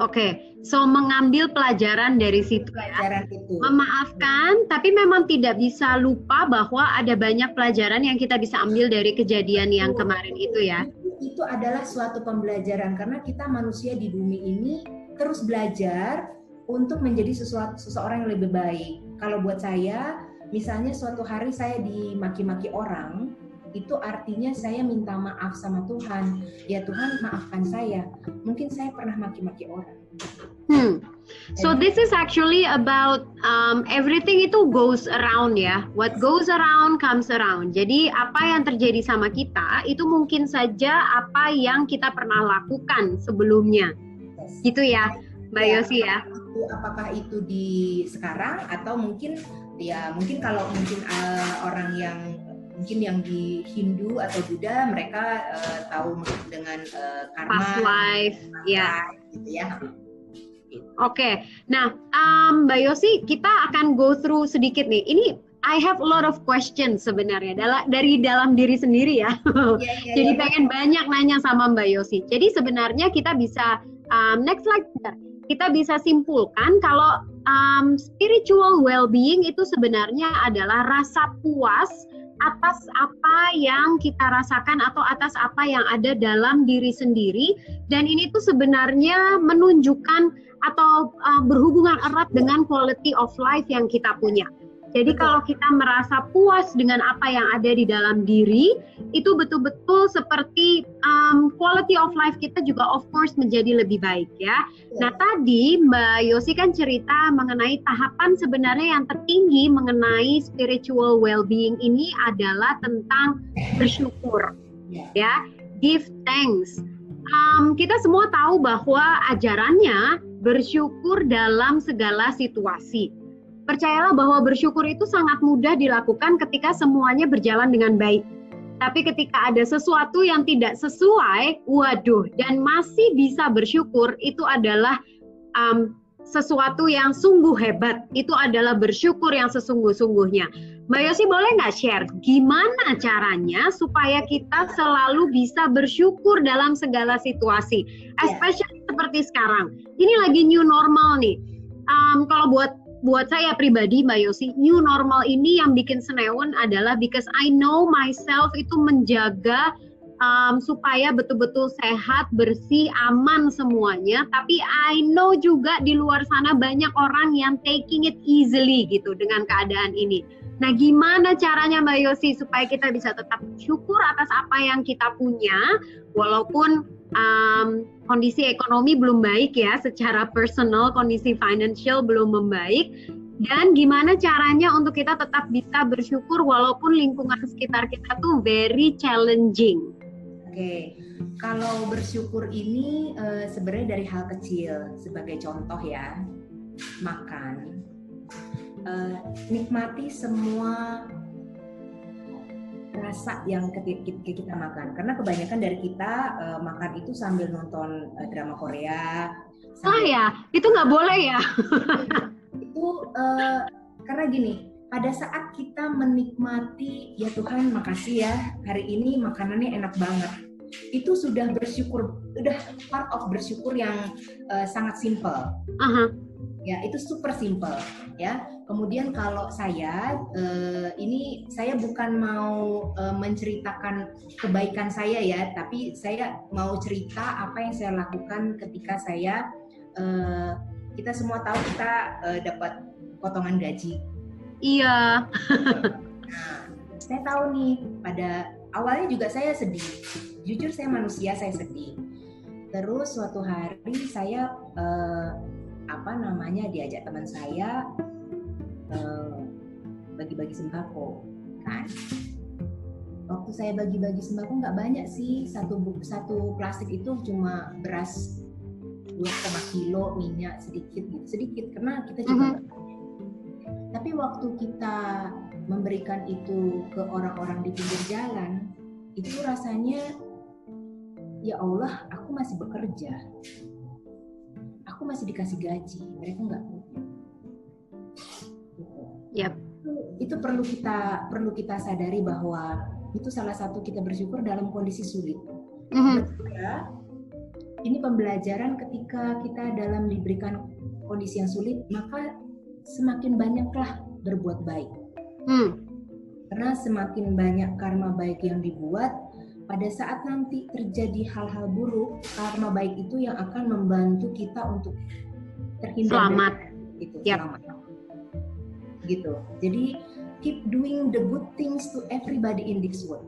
Oke, okay. so mengambil pelajaran dari situ ya. pelajaran ya. itu. Memaafkan, tapi memang tidak bisa lupa bahwa ada banyak pelajaran yang kita bisa ambil dari kejadian yang kemarin itu ya. Itu adalah suatu pembelajaran karena kita manusia di bumi ini terus belajar untuk menjadi sesuatu seseorang yang lebih baik. Kalau buat saya, misalnya suatu hari saya dimaki-maki orang, itu artinya saya minta maaf sama Tuhan. Ya Tuhan, maafkan saya. Mungkin saya pernah maki-maki orang. Hmm. So this is actually about um, everything itu goes around ya. What goes around comes around. Jadi apa yang terjadi sama kita itu mungkin saja apa yang kita pernah lakukan sebelumnya. Gitu ya, Mbak ya, Yosi ya itu apakah itu di sekarang atau mungkin ya mungkin kalau mungkin uh, orang yang mungkin yang di Hindu atau Buddha mereka uh, tahu dengan uh, karma past life ya gitu ya Oke, okay. nah um, Mbak Yosi kita akan go through sedikit nih. Ini I have a lot of questions sebenarnya dari dalam diri sendiri ya. Yeah, yeah, Jadi yeah. pengen banyak nanya sama Mbak Yosi. Jadi sebenarnya kita bisa um, next slide kita bisa simpulkan kalau um, spiritual well-being itu sebenarnya adalah rasa puas atas apa yang kita rasakan atau atas apa yang ada dalam diri sendiri dan ini tuh sebenarnya menunjukkan atau uh, berhubungan erat dengan quality of life yang kita punya. Jadi kalau kita merasa puas dengan apa yang ada di dalam diri, itu betul-betul seperti um, quality of life kita juga of course menjadi lebih baik ya. Nah tadi Mbak Yosi kan cerita mengenai tahapan sebenarnya yang tertinggi mengenai spiritual well-being ini adalah tentang bersyukur, ya, give thanks. Um, kita semua tahu bahwa ajarannya bersyukur dalam segala situasi Percayalah bahwa bersyukur itu sangat mudah dilakukan ketika semuanya berjalan dengan baik. Tapi ketika ada sesuatu yang tidak sesuai, waduh, dan masih bisa bersyukur, itu adalah um, sesuatu yang sungguh hebat. Itu adalah bersyukur yang sesungguh-sungguhnya. Mbak Yosi boleh nggak share gimana caranya supaya kita selalu bisa bersyukur dalam segala situasi, ya. especially yeah. seperti sekarang. Ini lagi new normal nih. Um, kalau buat buat saya pribadi Mbak Yosi, new normal ini yang bikin senewan adalah because I know myself itu menjaga um, supaya betul-betul sehat, bersih, aman semuanya. Tapi I know juga di luar sana banyak orang yang taking it easily gitu dengan keadaan ini. Nah, gimana caranya Mbak Yosi supaya kita bisa tetap syukur atas apa yang kita punya, walaupun um, kondisi ekonomi belum baik ya, secara personal kondisi financial belum membaik, dan gimana caranya untuk kita tetap bisa bersyukur walaupun lingkungan sekitar kita tuh very challenging. Oke, kalau bersyukur ini uh, sebenarnya dari hal kecil, sebagai contoh ya, makan uh, nikmati semua rasa yang ketika kita makan. Karena kebanyakan dari kita uh, makan itu sambil nonton uh, drama Korea ah ya itu nggak boleh ya? Itu uh, karena gini pada saat kita menikmati ya Tuhan makasih ya hari ini makanannya enak banget. Itu sudah bersyukur udah part of bersyukur yang uh, sangat simple. Uh -huh. ya itu super simple ya Kemudian kalau saya uh, ini saya bukan mau uh, menceritakan kebaikan saya ya, tapi saya mau cerita apa yang saya lakukan ketika saya uh, kita semua tahu kita uh, dapat potongan gaji. Iya. nah, saya tahu nih pada awalnya juga saya sedih. Jujur saya manusia, saya sedih. Terus suatu hari saya uh, apa namanya diajak teman saya Eh, bagi-bagi sembako kan? Waktu saya bagi-bagi sembako nggak banyak sih. Satu satu plastik itu cuma beras dua koma kilo minyak sedikit gitu. Sedikit karena kita juga uh -huh. tapi waktu kita memberikan itu ke orang-orang di pinggir jalan itu rasanya ya Allah aku masih bekerja. Aku masih dikasih gaji. Mereka nggak punya Yep. Itu, itu perlu kita perlu kita sadari bahwa itu salah satu kita bersyukur dalam kondisi sulit. Mm-hmm. ini pembelajaran ketika kita dalam diberikan kondisi yang sulit, maka semakin banyaklah berbuat baik. Mm. Karena semakin banyak karma baik yang dibuat, pada saat nanti terjadi hal-hal buruk, karma baik itu yang akan membantu kita untuk terhindar selamat. Dari itu, yep. selamat gitu. Jadi keep doing the good things to everybody in this world.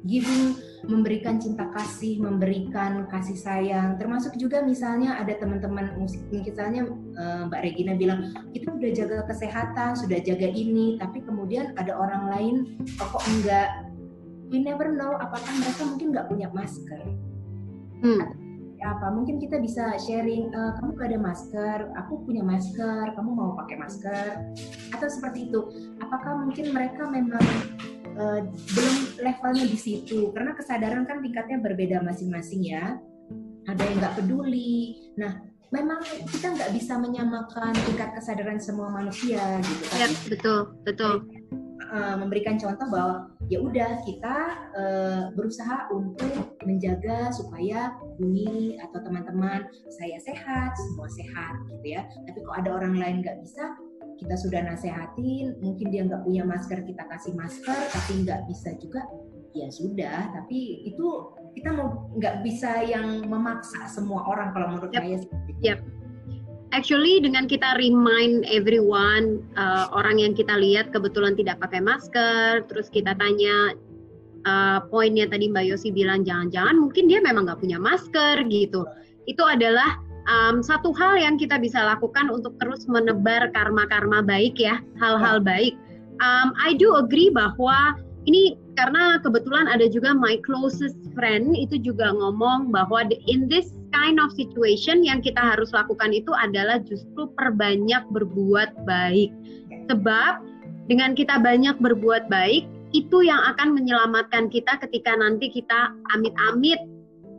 Giving, memberikan cinta kasih, memberikan kasih sayang, termasuk juga misalnya ada teman-teman musik, misalnya uh, Mbak Regina bilang kita sudah jaga kesehatan, sudah jaga ini, tapi kemudian ada orang lain oh, kok enggak, we never know apakah mereka mungkin nggak punya masker. Hmm apa? Mungkin kita bisa sharing uh, kamu gak ada masker aku punya masker kamu mau pakai masker atau seperti itu. Apakah mungkin mereka memang uh, belum levelnya di situ? Karena kesadaran kan tingkatnya berbeda masing-masing ya. Ada yang nggak peduli. Nah memang kita nggak bisa menyamakan tingkat kesadaran semua manusia gitu kan. Ya, betul betul. Uh, memberikan contoh bahwa ya udah kita uh, berusaha untuk menjaga supaya bumi atau teman-teman saya sehat semua sehat gitu ya tapi kalau ada orang lain nggak bisa kita sudah nasehatin mungkin dia nggak punya masker kita kasih masker tapi nggak bisa juga ya sudah tapi itu kita mau nggak bisa yang memaksa semua orang kalau menurut yep. saya seperti itu. Yep actually dengan kita remind everyone uh, orang yang kita lihat kebetulan tidak pakai masker, terus kita tanya uh, poinnya tadi Mbak Yosi bilang jangan-jangan mungkin dia memang nggak punya masker gitu. Itu adalah um, satu hal yang kita bisa lakukan untuk terus menebar karma-karma baik ya, hal-hal ya. baik. Um, I do agree bahwa ini karena kebetulan ada juga my closest friend itu juga ngomong bahwa in this kind of situation yang kita harus lakukan itu adalah justru perbanyak berbuat baik. Sebab dengan kita banyak berbuat baik, itu yang akan menyelamatkan kita ketika nanti kita amit-amit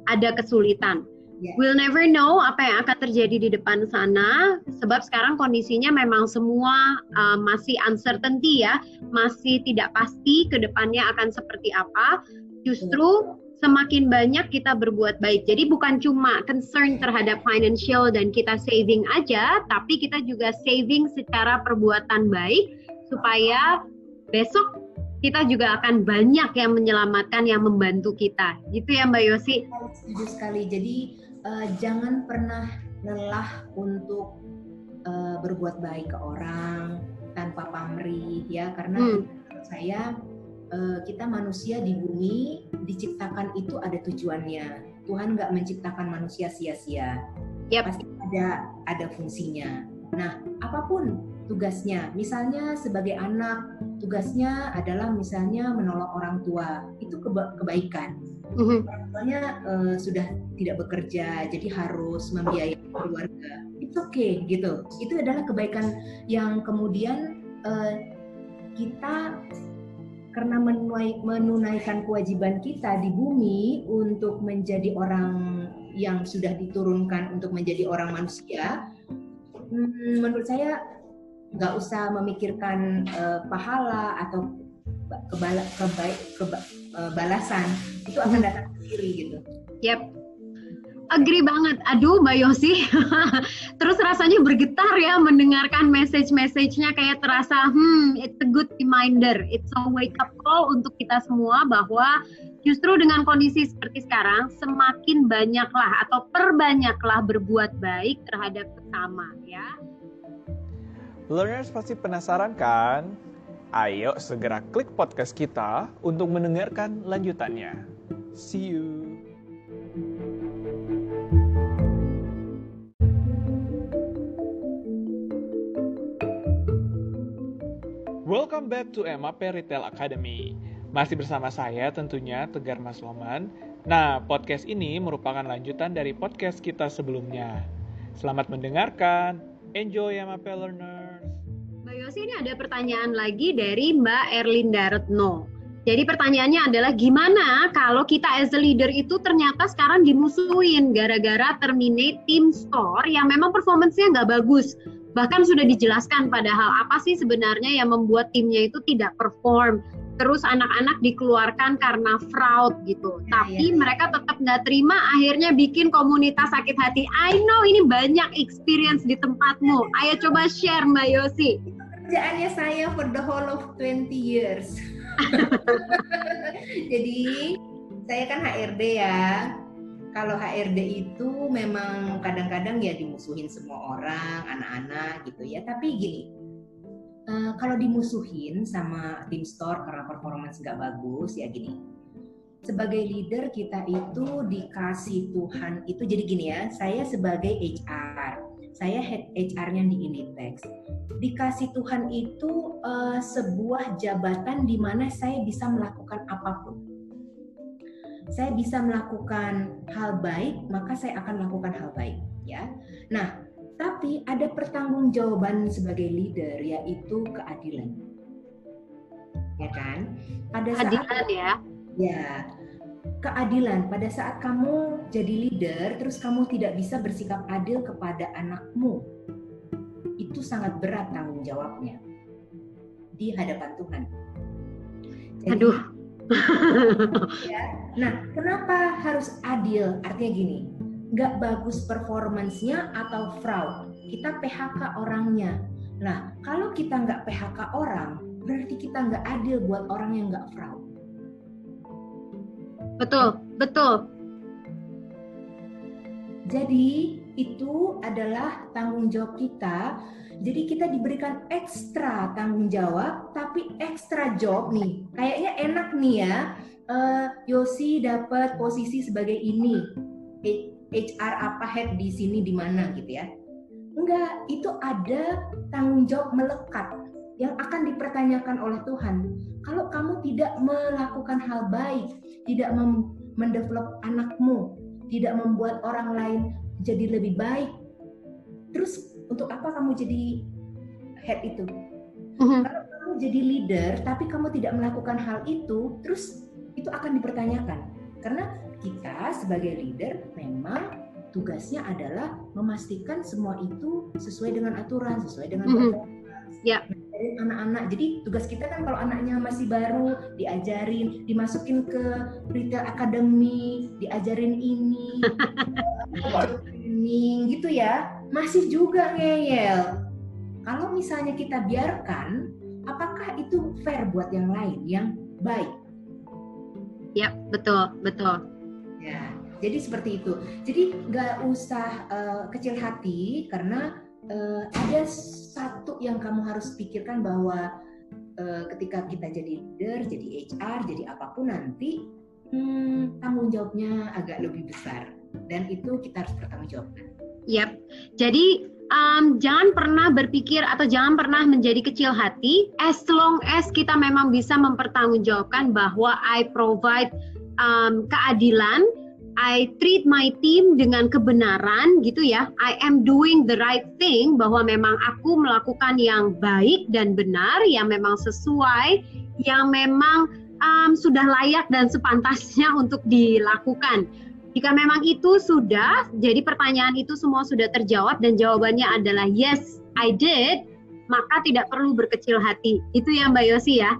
ada kesulitan. Yeah. We'll never know apa yang akan terjadi di depan sana, sebab sekarang kondisinya memang semua uh, masih uncertainty ya, masih tidak pasti ke depannya akan seperti apa. Justru semakin banyak kita berbuat baik. Jadi bukan cuma concern terhadap financial dan kita saving aja, tapi kita juga saving secara perbuatan baik supaya besok kita juga akan banyak yang menyelamatkan, yang membantu kita. Gitu ya Mbak Yosi? Setuju sekali. Jadi uh, jangan pernah lelah untuk uh, berbuat baik ke orang tanpa pamrih ya, karena hmm. saya uh, kita manusia di bumi diciptakan itu ada tujuannya. Tuhan nggak menciptakan manusia sia-sia. Yep. Pasti ada ada fungsinya. Nah, apa pun tugasnya. Misalnya sebagai anak, tugasnya adalah misalnya menolong orang tua. Itu keba kebaikan. Mm-hmm. Orang tuanya uh, sudah tidak bekerja, jadi harus membiayai keluarga. Itu oke okay, gitu. Itu adalah kebaikan yang kemudian uh, kita karena menunai, menunaikan kewajiban kita di bumi untuk menjadi orang yang sudah diturunkan untuk menjadi orang manusia, hmm, menurut saya nggak usah memikirkan uh, pahala atau kebala, kebaik keba, uh, balasan itu akan hmm. datang sendiri gitu. Yep. Agree banget. Aduh, Mbak Yosi. Terus rasanya bergetar ya mendengarkan message-message-nya kayak terasa, hmm, it's a good reminder. It's a wake up call untuk kita semua bahwa justru dengan kondisi seperti sekarang, semakin banyaklah atau perbanyaklah berbuat baik terhadap sesama ya. Learners pasti penasaran kan? Ayo segera klik podcast kita untuk mendengarkan lanjutannya. See you. Welcome back to MAP Retail Academy. Masih bersama saya tentunya Tegar Mas Loman. Nah, podcast ini merupakan lanjutan dari podcast kita sebelumnya. Selamat mendengarkan. Enjoy MAP Learner. Yosi ini ada pertanyaan lagi dari Mbak Erlinda Retno. Jadi pertanyaannya adalah gimana kalau kita as a leader itu ternyata sekarang dimusuhin gara-gara terminate team store yang memang performance-nya nggak bagus. Bahkan sudah dijelaskan padahal apa sih sebenarnya yang membuat timnya itu tidak perform. Terus anak-anak dikeluarkan karena fraud gitu. Ya, Tapi ya. mereka tetap nggak terima akhirnya bikin komunitas sakit hati. I know ini banyak experience di tempatmu. Ayo coba share Mbak Yosi kerjaannya saya for the whole of 20 years. Jadi saya kan HRD ya. Kalau HRD itu memang kadang-kadang ya dimusuhin semua orang, anak-anak gitu ya. Tapi gini, uh, kalau dimusuhin sama tim store karena performance nggak bagus ya gini. Sebagai leader kita itu dikasih Tuhan itu jadi gini ya. Saya sebagai HR saya head HR-nya di Inditex. Dikasih Tuhan itu uh, sebuah jabatan di mana saya bisa melakukan apa pun. Saya bisa melakukan hal baik, maka saya akan melakukan hal baik, ya. Nah, tapi ada pertanggungjawaban sebagai leader yaitu keadilan. Ya kan? Pada saat Adilan ya. Ya, keadilan pada saat kamu jadi leader terus kamu tidak bisa bersikap adil kepada anakmu itu sangat berat tanggung jawabnya di hadapan Tuhan. Jadi, Aduh. ya, nah, kenapa harus adil? Artinya gini, nggak bagus performancenya atau fraud, kita PHK orangnya. Nah, kalau kita nggak PHK orang, berarti kita nggak adil buat orang yang nggak fraud. Betul, betul. Jadi itu adalah tanggung jawab kita. Jadi kita diberikan ekstra tanggung jawab, tapi ekstra job nih. Kayaknya enak nih ya. Uh, Yosi dapat posisi sebagai ini. HR apa head di sini di mana gitu ya. Enggak, itu ada tanggung jawab melekat yang akan dipertanyakan oleh Tuhan. Kalau kamu tidak melakukan hal baik, tidak mendevelop anakmu, tidak membuat orang lain jadi lebih baik, terus untuk apa kamu jadi head itu? Uh-huh. Kalau kamu jadi leader, tapi kamu tidak melakukan hal itu, terus itu akan dipertanyakan. Karena kita sebagai leader memang tugasnya adalah memastikan semua itu sesuai dengan aturan, sesuai dengan uh-huh. Ya diajarin anak-anak. Jadi tugas kita kan kalau anaknya masih baru diajarin, dimasukin ke retail academy, diajarin ini, training gitu ya, masih juga ngeyel. Kalau misalnya kita biarkan, apakah itu fair buat yang lain yang baik? Ya, betul, betul. Ya, jadi seperti itu. Jadi nggak usah uh, kecil hati karena uh, ada satu yang kamu harus pikirkan bahwa uh, ketika kita jadi leader, jadi HR, jadi apa pun nanti hmm, tanggung jawabnya agak lebih besar dan itu kita harus bertanggung jawabkan. Yap. Jadi um, jangan pernah berpikir atau jangan pernah menjadi kecil hati as long as kita memang bisa mempertanggungjawabkan bahwa I provide um, keadilan I treat my team dengan kebenaran gitu ya. I am doing the right thing bahwa memang aku melakukan yang baik dan benar, yang memang sesuai, yang memang um, sudah layak dan sepantasnya untuk dilakukan. Jika memang itu sudah, jadi pertanyaan itu semua sudah terjawab dan jawabannya adalah yes, I did, maka tidak perlu berkecil hati. Itu ya Mbak Yosi ya.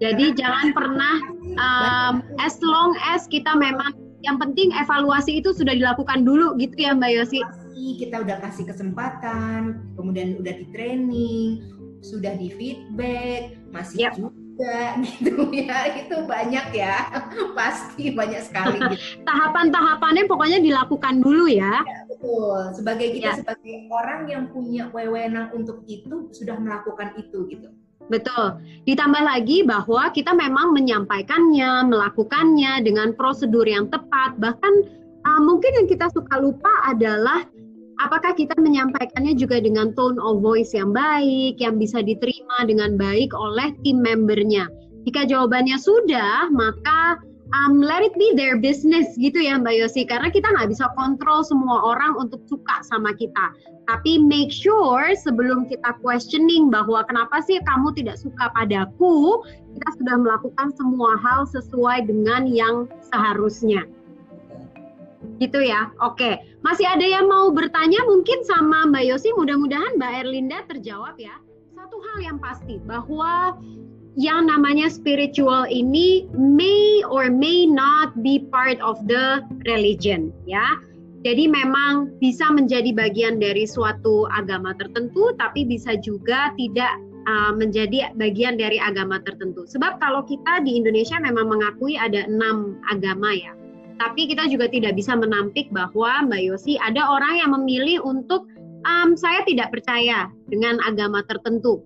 Jadi jangan pernah um, as long as kita memang yang penting evaluasi itu sudah dilakukan dulu gitu ya Mbak Yosi. Kita udah kasih kesempatan, kemudian udah di training, sudah di feedback, masih yep. juga gitu ya. Itu banyak ya. Pasti banyak sekali gitu. Tahapan-tahapannya pokoknya dilakukan dulu ya. ya betul. Sebagai kita ya. sebagai orang yang punya wewenang untuk itu sudah melakukan itu gitu. Betul. Ditambah lagi bahwa kita memang menyampaikannya, melakukannya dengan prosedur yang tepat. Bahkan uh, mungkin yang kita suka lupa adalah apakah kita menyampaikannya juga dengan tone of voice yang baik, yang bisa diterima dengan baik oleh tim membernya. Jika jawabannya sudah, maka um, let it be their business gitu ya Mbak Yosi. Karena kita nggak bisa kontrol semua orang untuk suka sama kita. Tapi make sure sebelum kita questioning bahwa kenapa sih kamu tidak suka padaku kita sudah melakukan semua hal sesuai dengan yang seharusnya. Gitu ya. Oke. Masih ada yang mau bertanya mungkin sama Mbak Yosi? Mudah-mudahan Mbak Erlinda terjawab ya. Satu hal yang pasti bahwa yang namanya spiritual ini may or may not be part of the religion ya. Jadi memang bisa menjadi bagian dari suatu agama tertentu tapi bisa juga tidak uh, menjadi bagian dari agama tertentu. Sebab kalau kita di Indonesia memang mengakui ada enam agama ya. Tapi kita juga tidak bisa menampik bahwa Mbak Yosi ada orang yang memilih untuk um, saya tidak percaya dengan agama tertentu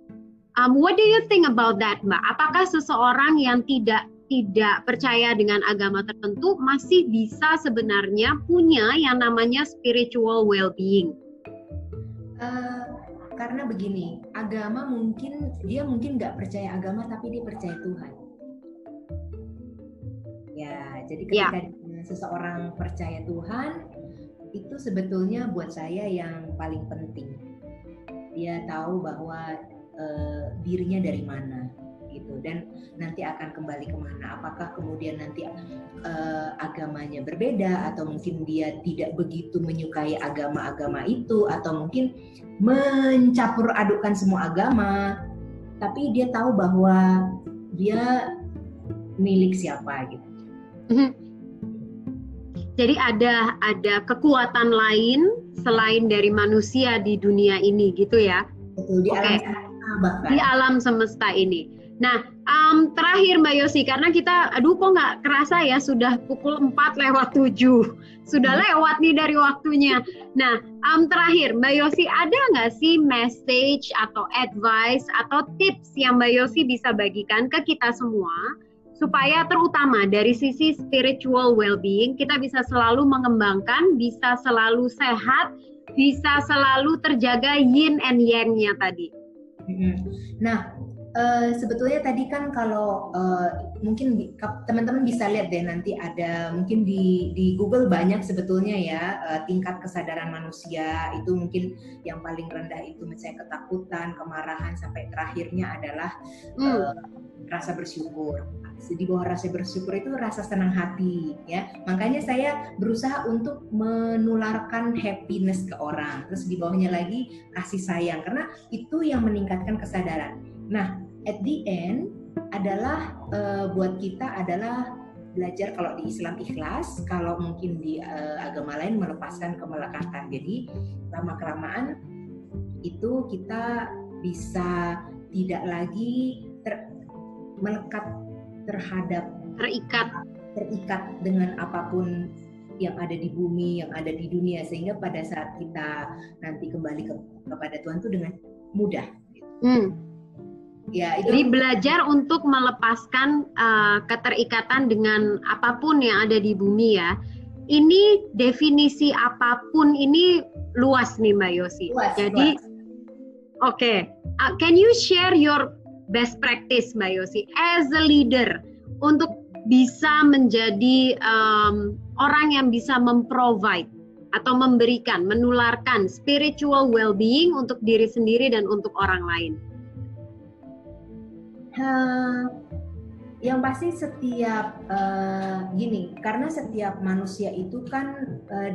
Um, what do you think about that, Mbak? Apakah seseorang yang tidak tidak percaya dengan agama tertentu masih bisa sebenarnya punya yang namanya spiritual well-being? Uh, karena begini, agama mungkin dia mungkin nggak percaya agama tapi dia percaya Tuhan. Ya, jadi ya. ketika ya. seseorang percaya Tuhan itu sebetulnya buat saya yang paling penting. Dia tahu bahwa uh, dirinya dari mana gitu. Dan nanti akan kembali ke mana? Apakah kemudian nanti uh, agamanya berbeda? Atau mungkin dia tidak begitu menyukai agama-agama itu? Atau mungkin mencampur adukkan semua agama tapi dia tahu bahwa dia milik siapa gitu. Mhm. jadi ada ada kekuatan lain selain dari manusia di dunia ini gitu ya? Betul di okay. alam bahkan. di alam semesta ini. Nah, um, terakhir Mbak Yosi, karena kita, aduh kok nggak kerasa ya, sudah pukul 4 lewat 7. Sudah hmm. lewat nih dari waktunya. Nah, um, terakhir Mbak Yosi, ada nggak sih message atau advice atau tips yang Mbak Yosi bisa bagikan ke kita semua, supaya terutama dari sisi spiritual well-being, kita bisa selalu mengembangkan, bisa selalu sehat, bisa selalu terjaga yin and yang-nya tadi. Nah, uh, sebetulnya tadi kan kalau uh, mungkin teman-teman bisa lihat deh nanti ada mungkin di di Google banyak sebetulnya ya uh, tingkat kesadaran manusia itu mungkin yang paling rendah itu misalnya ketakutan, kemarahan sampai terakhirnya adalah hmm. uh, rasa bersyukur di bawah rasa bersyukur itu rasa senang hati ya makanya saya berusaha untuk menularkan happiness ke orang terus di bawahnya lagi kasih sayang karena itu yang meningkatkan kesadaran nah at the end adalah uh, buat kita adalah belajar kalau di Islam ikhlas, kalau mungkin di uh, agama lain melepaskan kemelekatan. Jadi lama kelamaan itu kita bisa tidak lagi ter, melekat terhadap terikat terikat dengan apa pun yang ada di bumi, yang ada di dunia sehingga pada saat kita nanti kembali ke, kepada Tuhan itu dengan mudah. Hmm. Ya, itu. Jadi belajar untuk melepaskan uh, keterikatan dengan apa pun yang ada di bumi ya. Ini definisi apa pun ini luas nih Mbak Yosi. Luas, Jadi oke, okay. uh, can you share your best practice Mbak Yosi as a leader untuk bisa menjadi um, orang yang bisa memprovide atau memberikan, menularkan spiritual well-being untuk diri sendiri dan untuk orang lain? Uh, yang pasti setiap uh, gini, karena setiap manusia itu kan uh,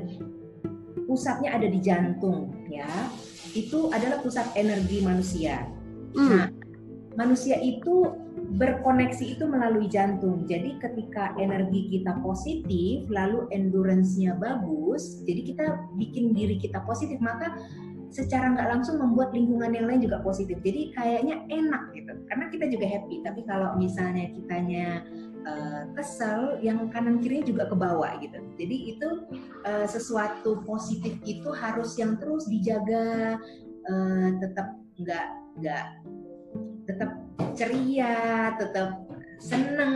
pusatnya ada di jantung, ya. Itu adalah pusat energi manusia. Hmm. Nah, manusia itu berkoneksi itu melalui jantung. Jadi ketika energi kita positif, lalu endurance-nya bagus, jadi kita bikin diri kita positif, maka secara nggak langsung membuat lingkungan yang lain juga positif. Jadi kayaknya enak gitu, karena kita juga happy. Tapi kalau misalnya kitanya uh, kesel, yang kanan kirinya juga ke bawah gitu. Jadi itu uh, sesuatu positif itu harus yang terus dijaga, uh, tetap nggak nggak tetap ceria, tetap seneng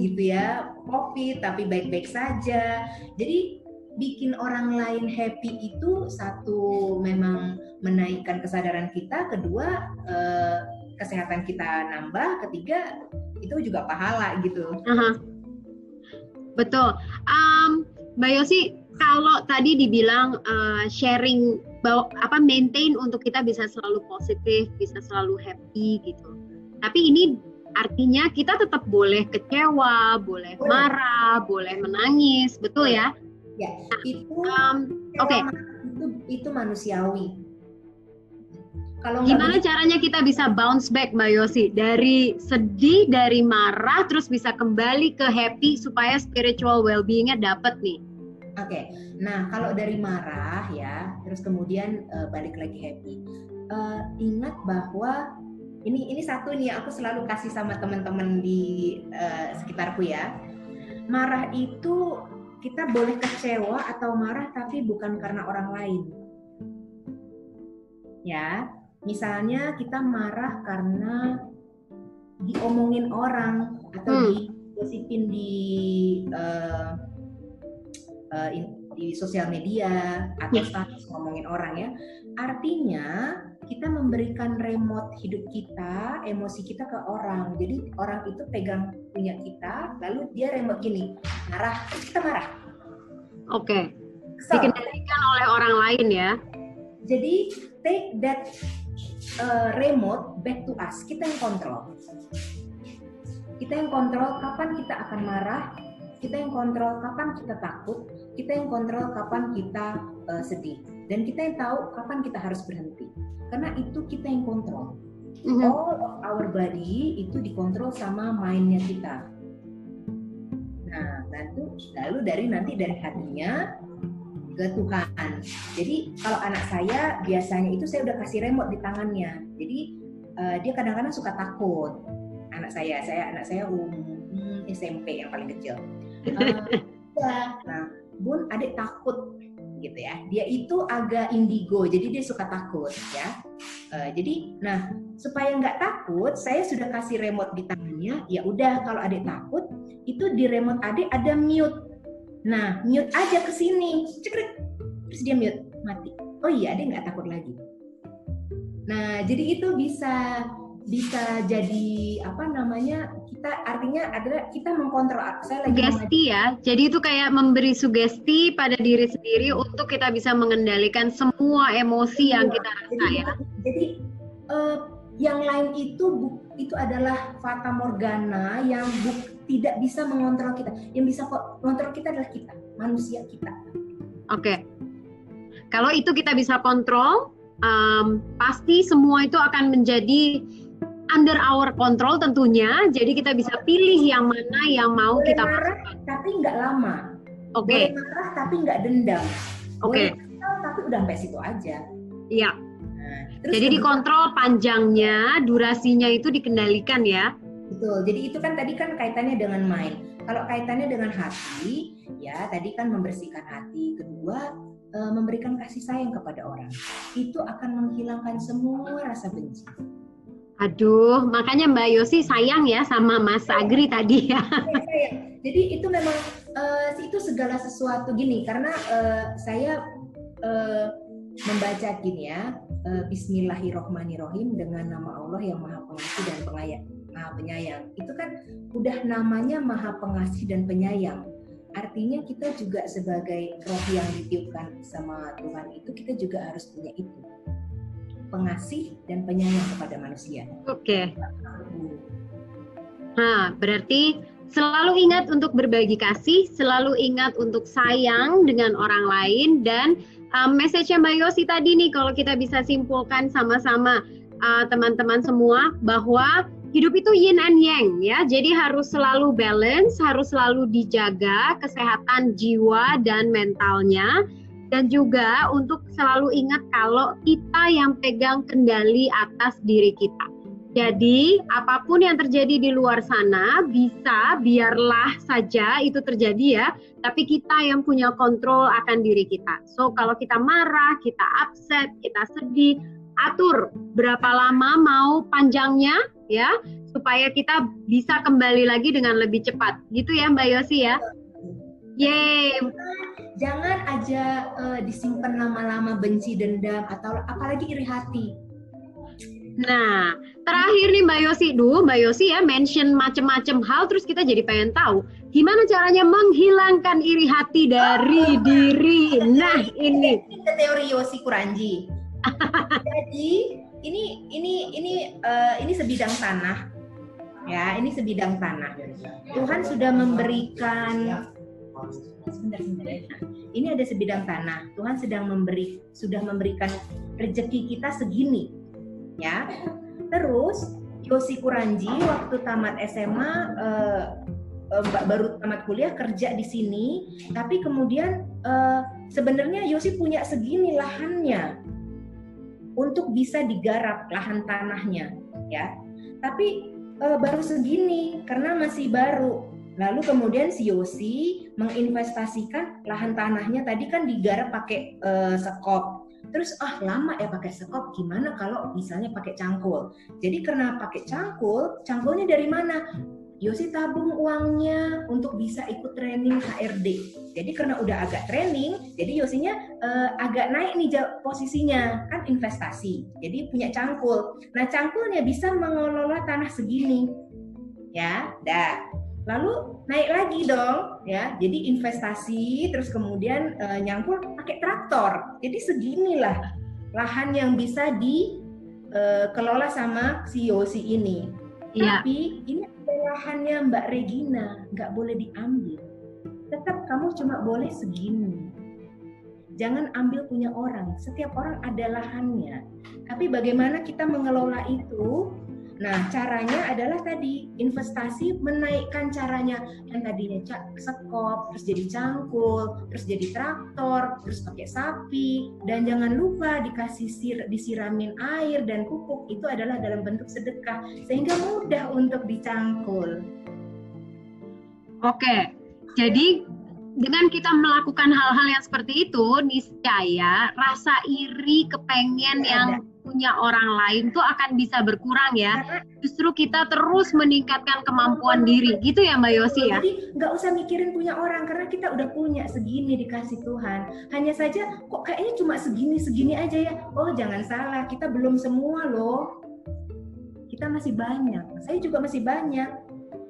gitu ya, kopi tapi baik-baik saja. Jadi bikin orang lain happy itu satu memang menaikkan kesadaran kita, kedua eh, kesehatan kita nambah, ketiga itu juga pahala gitu. Aha. Betul. Um, Mbak Yosi, kalau tadi dibilang uh, sharing bahwa apa maintain untuk kita bisa selalu positif, bisa selalu happy gitu. Tapi ini artinya kita tetap boleh kecewa, boleh marah, boleh menangis, betul ya? Ya, nah, itu um, oke. Okay. Itu itu manusiawi. Kalau gimana bisa, caranya kita bisa bounce back Mbak Yosi dari sedih, dari marah, terus bisa kembali ke happy supaya spiritual well-beingnya dapat nih? Oke, okay. nah kalau dari marah ya, terus kemudian uh, balik lagi happy. Uh, ingat bahwa ini ini satu nih aku selalu kasih sama teman-teman di uh, sekitarku ya. Marah itu kita boleh kecewa atau marah tapi bukan karena orang lain. Ya, misalnya kita marah karena diomongin orang atau hmm. digosipin di uh, uh, di sosial media atau status ngomongin orang ya. Artinya kita memberikan remote hidup kita, emosi kita ke orang. Jadi orang itu pegang punya kita, lalu dia remote gini, marah, kita marah. Oke. Okay. So, Dikendalikan oleh orang lain ya. Jadi take that uh, remote back to us. Kita yang kontrol. Kita yang kontrol kapan kita akan marah, kita yang kontrol kapan kita takut, kita yang kontrol kapan kita uh, sedih, dan kita yang tahu kapan kita harus berhenti. Karena itu kita yang kontrol. Mm-hmm. All of our body itu dikontrol sama mindnya kita. Nah, lalu lalu dari nanti dari hatinya ke Tuhan. Jadi kalau anak saya biasanya itu saya udah kasih remote di tangannya. Jadi uh, dia kadang-kadang suka takut. Anak saya, saya anak saya um, SMP yang paling kecil uh, nah bun adik takut gitu ya. Dia itu agak indigo jadi dia suka takut ya. Uh, jadi nah supaya nggak takut saya sudah kasih remote di tangannya ya udah kalau adik takut itu di remote adik ada mute. Nah mute aja ke sini cekrek terus dia mute mati. Oh iya adik nggak takut lagi. Nah jadi itu bisa bisa jadi apa namanya kita artinya adalah kita mengkontrol saya lagi sugesti ya jadi itu kayak memberi sugesti pada diri sendiri untuk kita bisa mengendalikan semua emosi yang kita rasa jadi, ya jadi uh, yang lain itu itu adalah fata morgana yang buk, tidak bisa mengontrol kita. Yang bisa mengontrol kita adalah kita, manusia kita. Oke. Okay. Kalau itu kita bisa kontrol, um, pasti semua itu akan menjadi under our control tentunya. Jadi kita bisa pilih yang mana yang mau Boleh kita marah, tapi nggak lama. Oke. Okay. Boleh marah tapi nggak dendam. Oke. Okay. tapi udah sampai situ aja. Iya. Nah, Jadi dikontrol panjangnya, durasinya itu dikendalikan ya. Betul. Jadi itu kan tadi kan kaitannya dengan mind. Kalau kaitannya dengan hati, ya tadi kan membersihkan hati. Kedua, e, memberikan kasih sayang kepada orang. Itu akan menghilangkan semua rasa benci. Aduh, makanya Mbak Yosi sayang ya sama Mas Agri tadi ya. Jadi itu memang uh, itu segala sesuatu gini karena uh, saya uh, membaca gini ya uh, Bismillahirrohmanirrohim dengan nama Allah yang Maha Pengasih dan Penyayang. Maha Penyayang itu kan udah namanya Maha Pengasih dan Penyayang. Artinya kita juga sebagai roh yang ditiupkan sama Tuhan itu kita juga harus punya itu pengasih dan penyayang kepada manusia. Oke. Okay. Nah, berarti selalu ingat untuk berbagi kasih, selalu ingat untuk sayang dengan orang lain dan um, message Mbak Yosi tadi nih kalau kita bisa simpulkan sama-sama uh, teman-teman semua bahwa hidup itu yin and yang ya. Jadi harus selalu balance, harus selalu dijaga kesehatan jiwa dan mentalnya dan juga untuk selalu ingat kalau kita yang pegang kendali atas diri kita. Jadi, apa pun yang terjadi di luar sana bisa biarlah saja itu terjadi ya, tapi kita yang punya kontrol akan diri kita. So, kalau kita marah, kita upset, kita sedih, atur berapa lama mau panjangnya ya, supaya kita bisa kembali lagi dengan lebih cepat. Gitu ya, Mbak Yosi ya. Yeay jangan aja uh, disimpan lama-lama benci dendam atau apalagi iri hati. Nah, terakhir nih Mbak Yosi, duh Mbak Yosi ya mention macem-macem hal terus kita jadi pengen tahu gimana caranya menghilangkan iri hati dari oh, diri. Nah, ini. Ini teori Yosi Kuranji. jadi ini ini ini uh, ini sebidang tanah ya ini sebidang tanah Tuhan sudah memberikan sebentar sebentar. Ini ada sebidang tanah. Tuhan sedang memberi sudah memberikan rezeki kita segini ya. Terus Yosi Kuranji waktu tamat SMA eh, eh, baru tamat kuliah kerja di sini. Tapi kemudian eh, sebenarnya Yosi punya segini lahannya untuk bisa digarap lahan tanahnya ya. Tapi eh, baru segini karena masih baru Lalu kemudian si Yosi menginvestasikan lahan tanahnya tadi kan digarap pakai uh, sekop. Terus ah lama ya pakai sekop, gimana kalau misalnya pakai cangkul? Jadi karena pakai cangkul, cangkulnya dari mana? Yosi tabung uangnya untuk bisa ikut training HRD. Jadi karena udah agak training, jadi Yosinya uh, agak naik nih posisinya kan investasi. Jadi punya cangkul. Nah cangkulnya bisa mengelola tanah segini, ya. Dah lalu naik lagi dong ya. Jadi investasi terus kemudian e, nyangkul pakai traktor. Jadi seginilah lahan yang bisa dikelola eh, sama si Yosi ini. Ya. tapi ini ada lahannya Mbak Regina nggak boleh diambil. Tetap kamu cuma boleh segini. Jangan ambil punya orang. Setiap orang ada lahannya. Tapi bagaimana kita mengelola itu Nah, caranya adalah tadi investasi menaikkan caranya. Yang tadinya sekop, terus jadi cangkul, terus jadi traktor, terus pakai sapi, dan jangan lupa dikasih sir, disiramin air dan pupuk. Itu adalah dalam bentuk sedekah sehingga mudah untuk dicangkul. Oke, jadi dengan kita melakukan hal-hal yang seperti itu, niscaya rasa iri, kepengen yang punya orang lain tuh akan bisa berkurang ya. Justru kita terus meningkatkan kemampuan diri, gitu ya Mbak Yosi ya. Jadi nggak usah mikirin punya orang karena kita udah punya segini dikasih Tuhan. Hanya saja kok kayaknya cuma segini-segini aja ya. Oh jangan salah, kita belum semua loh. Kita masih banyak. Saya juga masih banyak.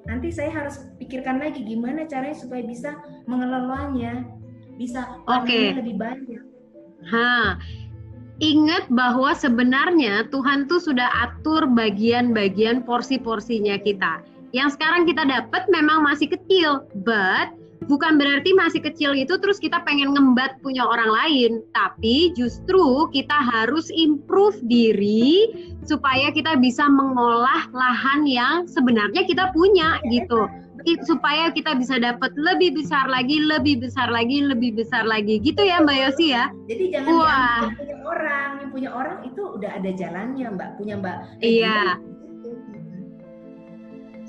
Nanti saya harus pikirkan lagi gimana caranya supaya bisa mengelolanya, bisa okay. lebih banyak. Ha, ingat bahwa sebenarnya Tuhan tuh sudah atur bagian-bagian porsi-porsinya kita. Yang sekarang kita dapat memang masih kecil, but bukan berarti masih kecil itu terus kita pengen ngembat punya orang lain, tapi justru kita harus improve diri supaya kita bisa mengolah lahan yang sebenarnya kita punya gitu supaya kita bisa dapat lebih besar lagi, lebih besar lagi, lebih besar lagi. Gitu ya Mbak Yosi ya? Jadi jangan Wah. yang punya orang, yang punya orang itu udah ada jalannya Mbak, punya Mbak. Iya.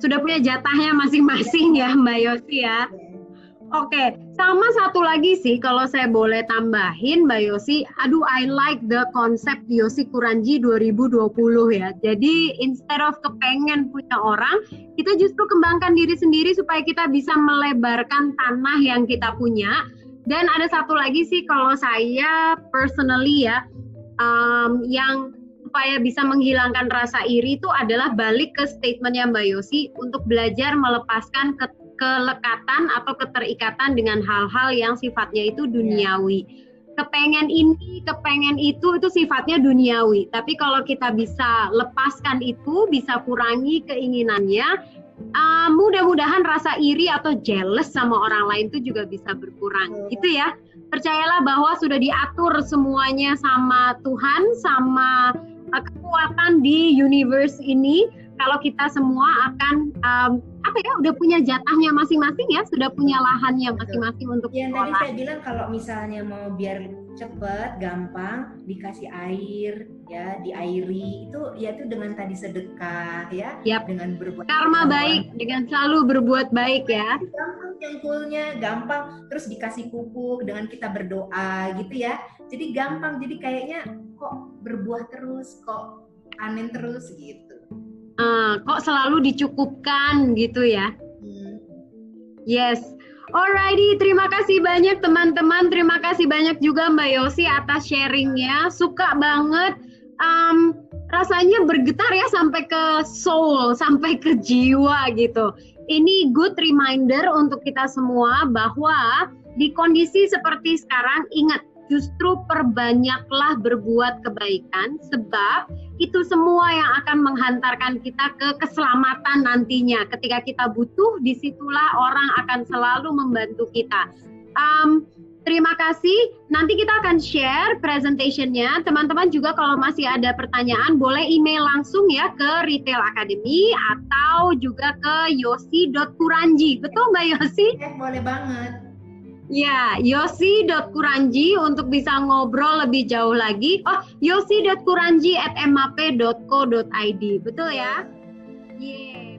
Sudah punya jatahnya masing-masing ya Mbak Yosi ya. Iya. Oke, sama satu lagi sih kalau saya boleh tambahin Mbak Yosi, aduh I like the konsep Yosi Kuranji 2020 ya. Jadi instead of kepengen punya orang, kita justru kembangkan diri sendiri supaya kita bisa melebarkan tanah yang kita punya. Dan ada satu lagi sih kalau saya personally ya, um, yang supaya bisa menghilangkan rasa iri itu adalah balik ke statementnya Mbak Yosi untuk belajar melepaskan ke kelekatan atau keterikatan dengan hal-hal yang sifatnya itu duniawi. Kepengen ini, kepengen itu, itu sifatnya duniawi. Tapi kalau kita bisa lepaskan itu, bisa kurangi keinginannya, uh, mudah-mudahan rasa iri atau jealous sama orang lain itu juga bisa berkurang. Itu ya. Percayalah bahwa sudah diatur semuanya sama Tuhan, sama uh, kekuatan di universe ini. Kalau kita semua akan um, apa ya udah punya jatahnya masing-masing ya sudah punya lahannya masing-masing untuk yang tadi saya bilang kalau misalnya mau biar cepet gampang dikasih air ya diairi itu ya itu dengan tadi sedekah ya yep. dengan berbuat karma baik dengan selalu berbuat baik ya. Gampang cengkulnya gampang terus dikasih pupuk dengan kita berdoa gitu ya. Jadi gampang jadi kayaknya kok berbuah terus kok panen terus gitu uh, kok selalu dicukupkan gitu ya. Yes. Alrighty, terima kasih banyak teman-teman. Terima kasih banyak juga Mbak Yosi atas sharingnya. Suka banget. Um, rasanya bergetar ya sampai ke soul, sampai ke jiwa gitu. Ini good reminder untuk kita semua bahwa di kondisi seperti sekarang ingat justru perbanyaklah berbuat kebaikan sebab itu semua yang akan menghantarkan kita ke keselamatan nantinya. Ketika kita butuh, di situlah orang akan selalu membantu kita. Um, terima kasih. Nanti kita akan share presentationnya. Teman-teman juga kalau masih ada pertanyaan, boleh email langsung ya ke Retail Academy atau juga ke yosi.kuranji. Betul Mbak Yosi? Eh, boleh banget. Ya, yosi.kuranji untuk bisa ngobrol lebih jauh lagi. Oh, yosi.kuranji at map.co.id. Betul ya? Yeah.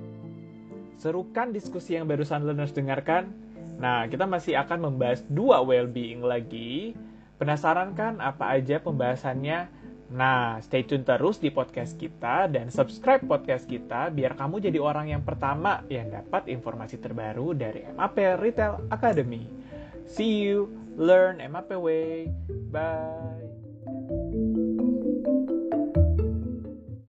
Serukan diskusi yang barusan learners dengarkan? Nah, kita masih akan membahas dua well-being lagi. Penasaran kan apa aja pembahasannya? Nah, stay tune terus di podcast kita dan subscribe podcast kita biar kamu jadi orang yang pertama yang dapat informasi terbaru dari MAP Retail Academy. See you, learn MAPW. Bye.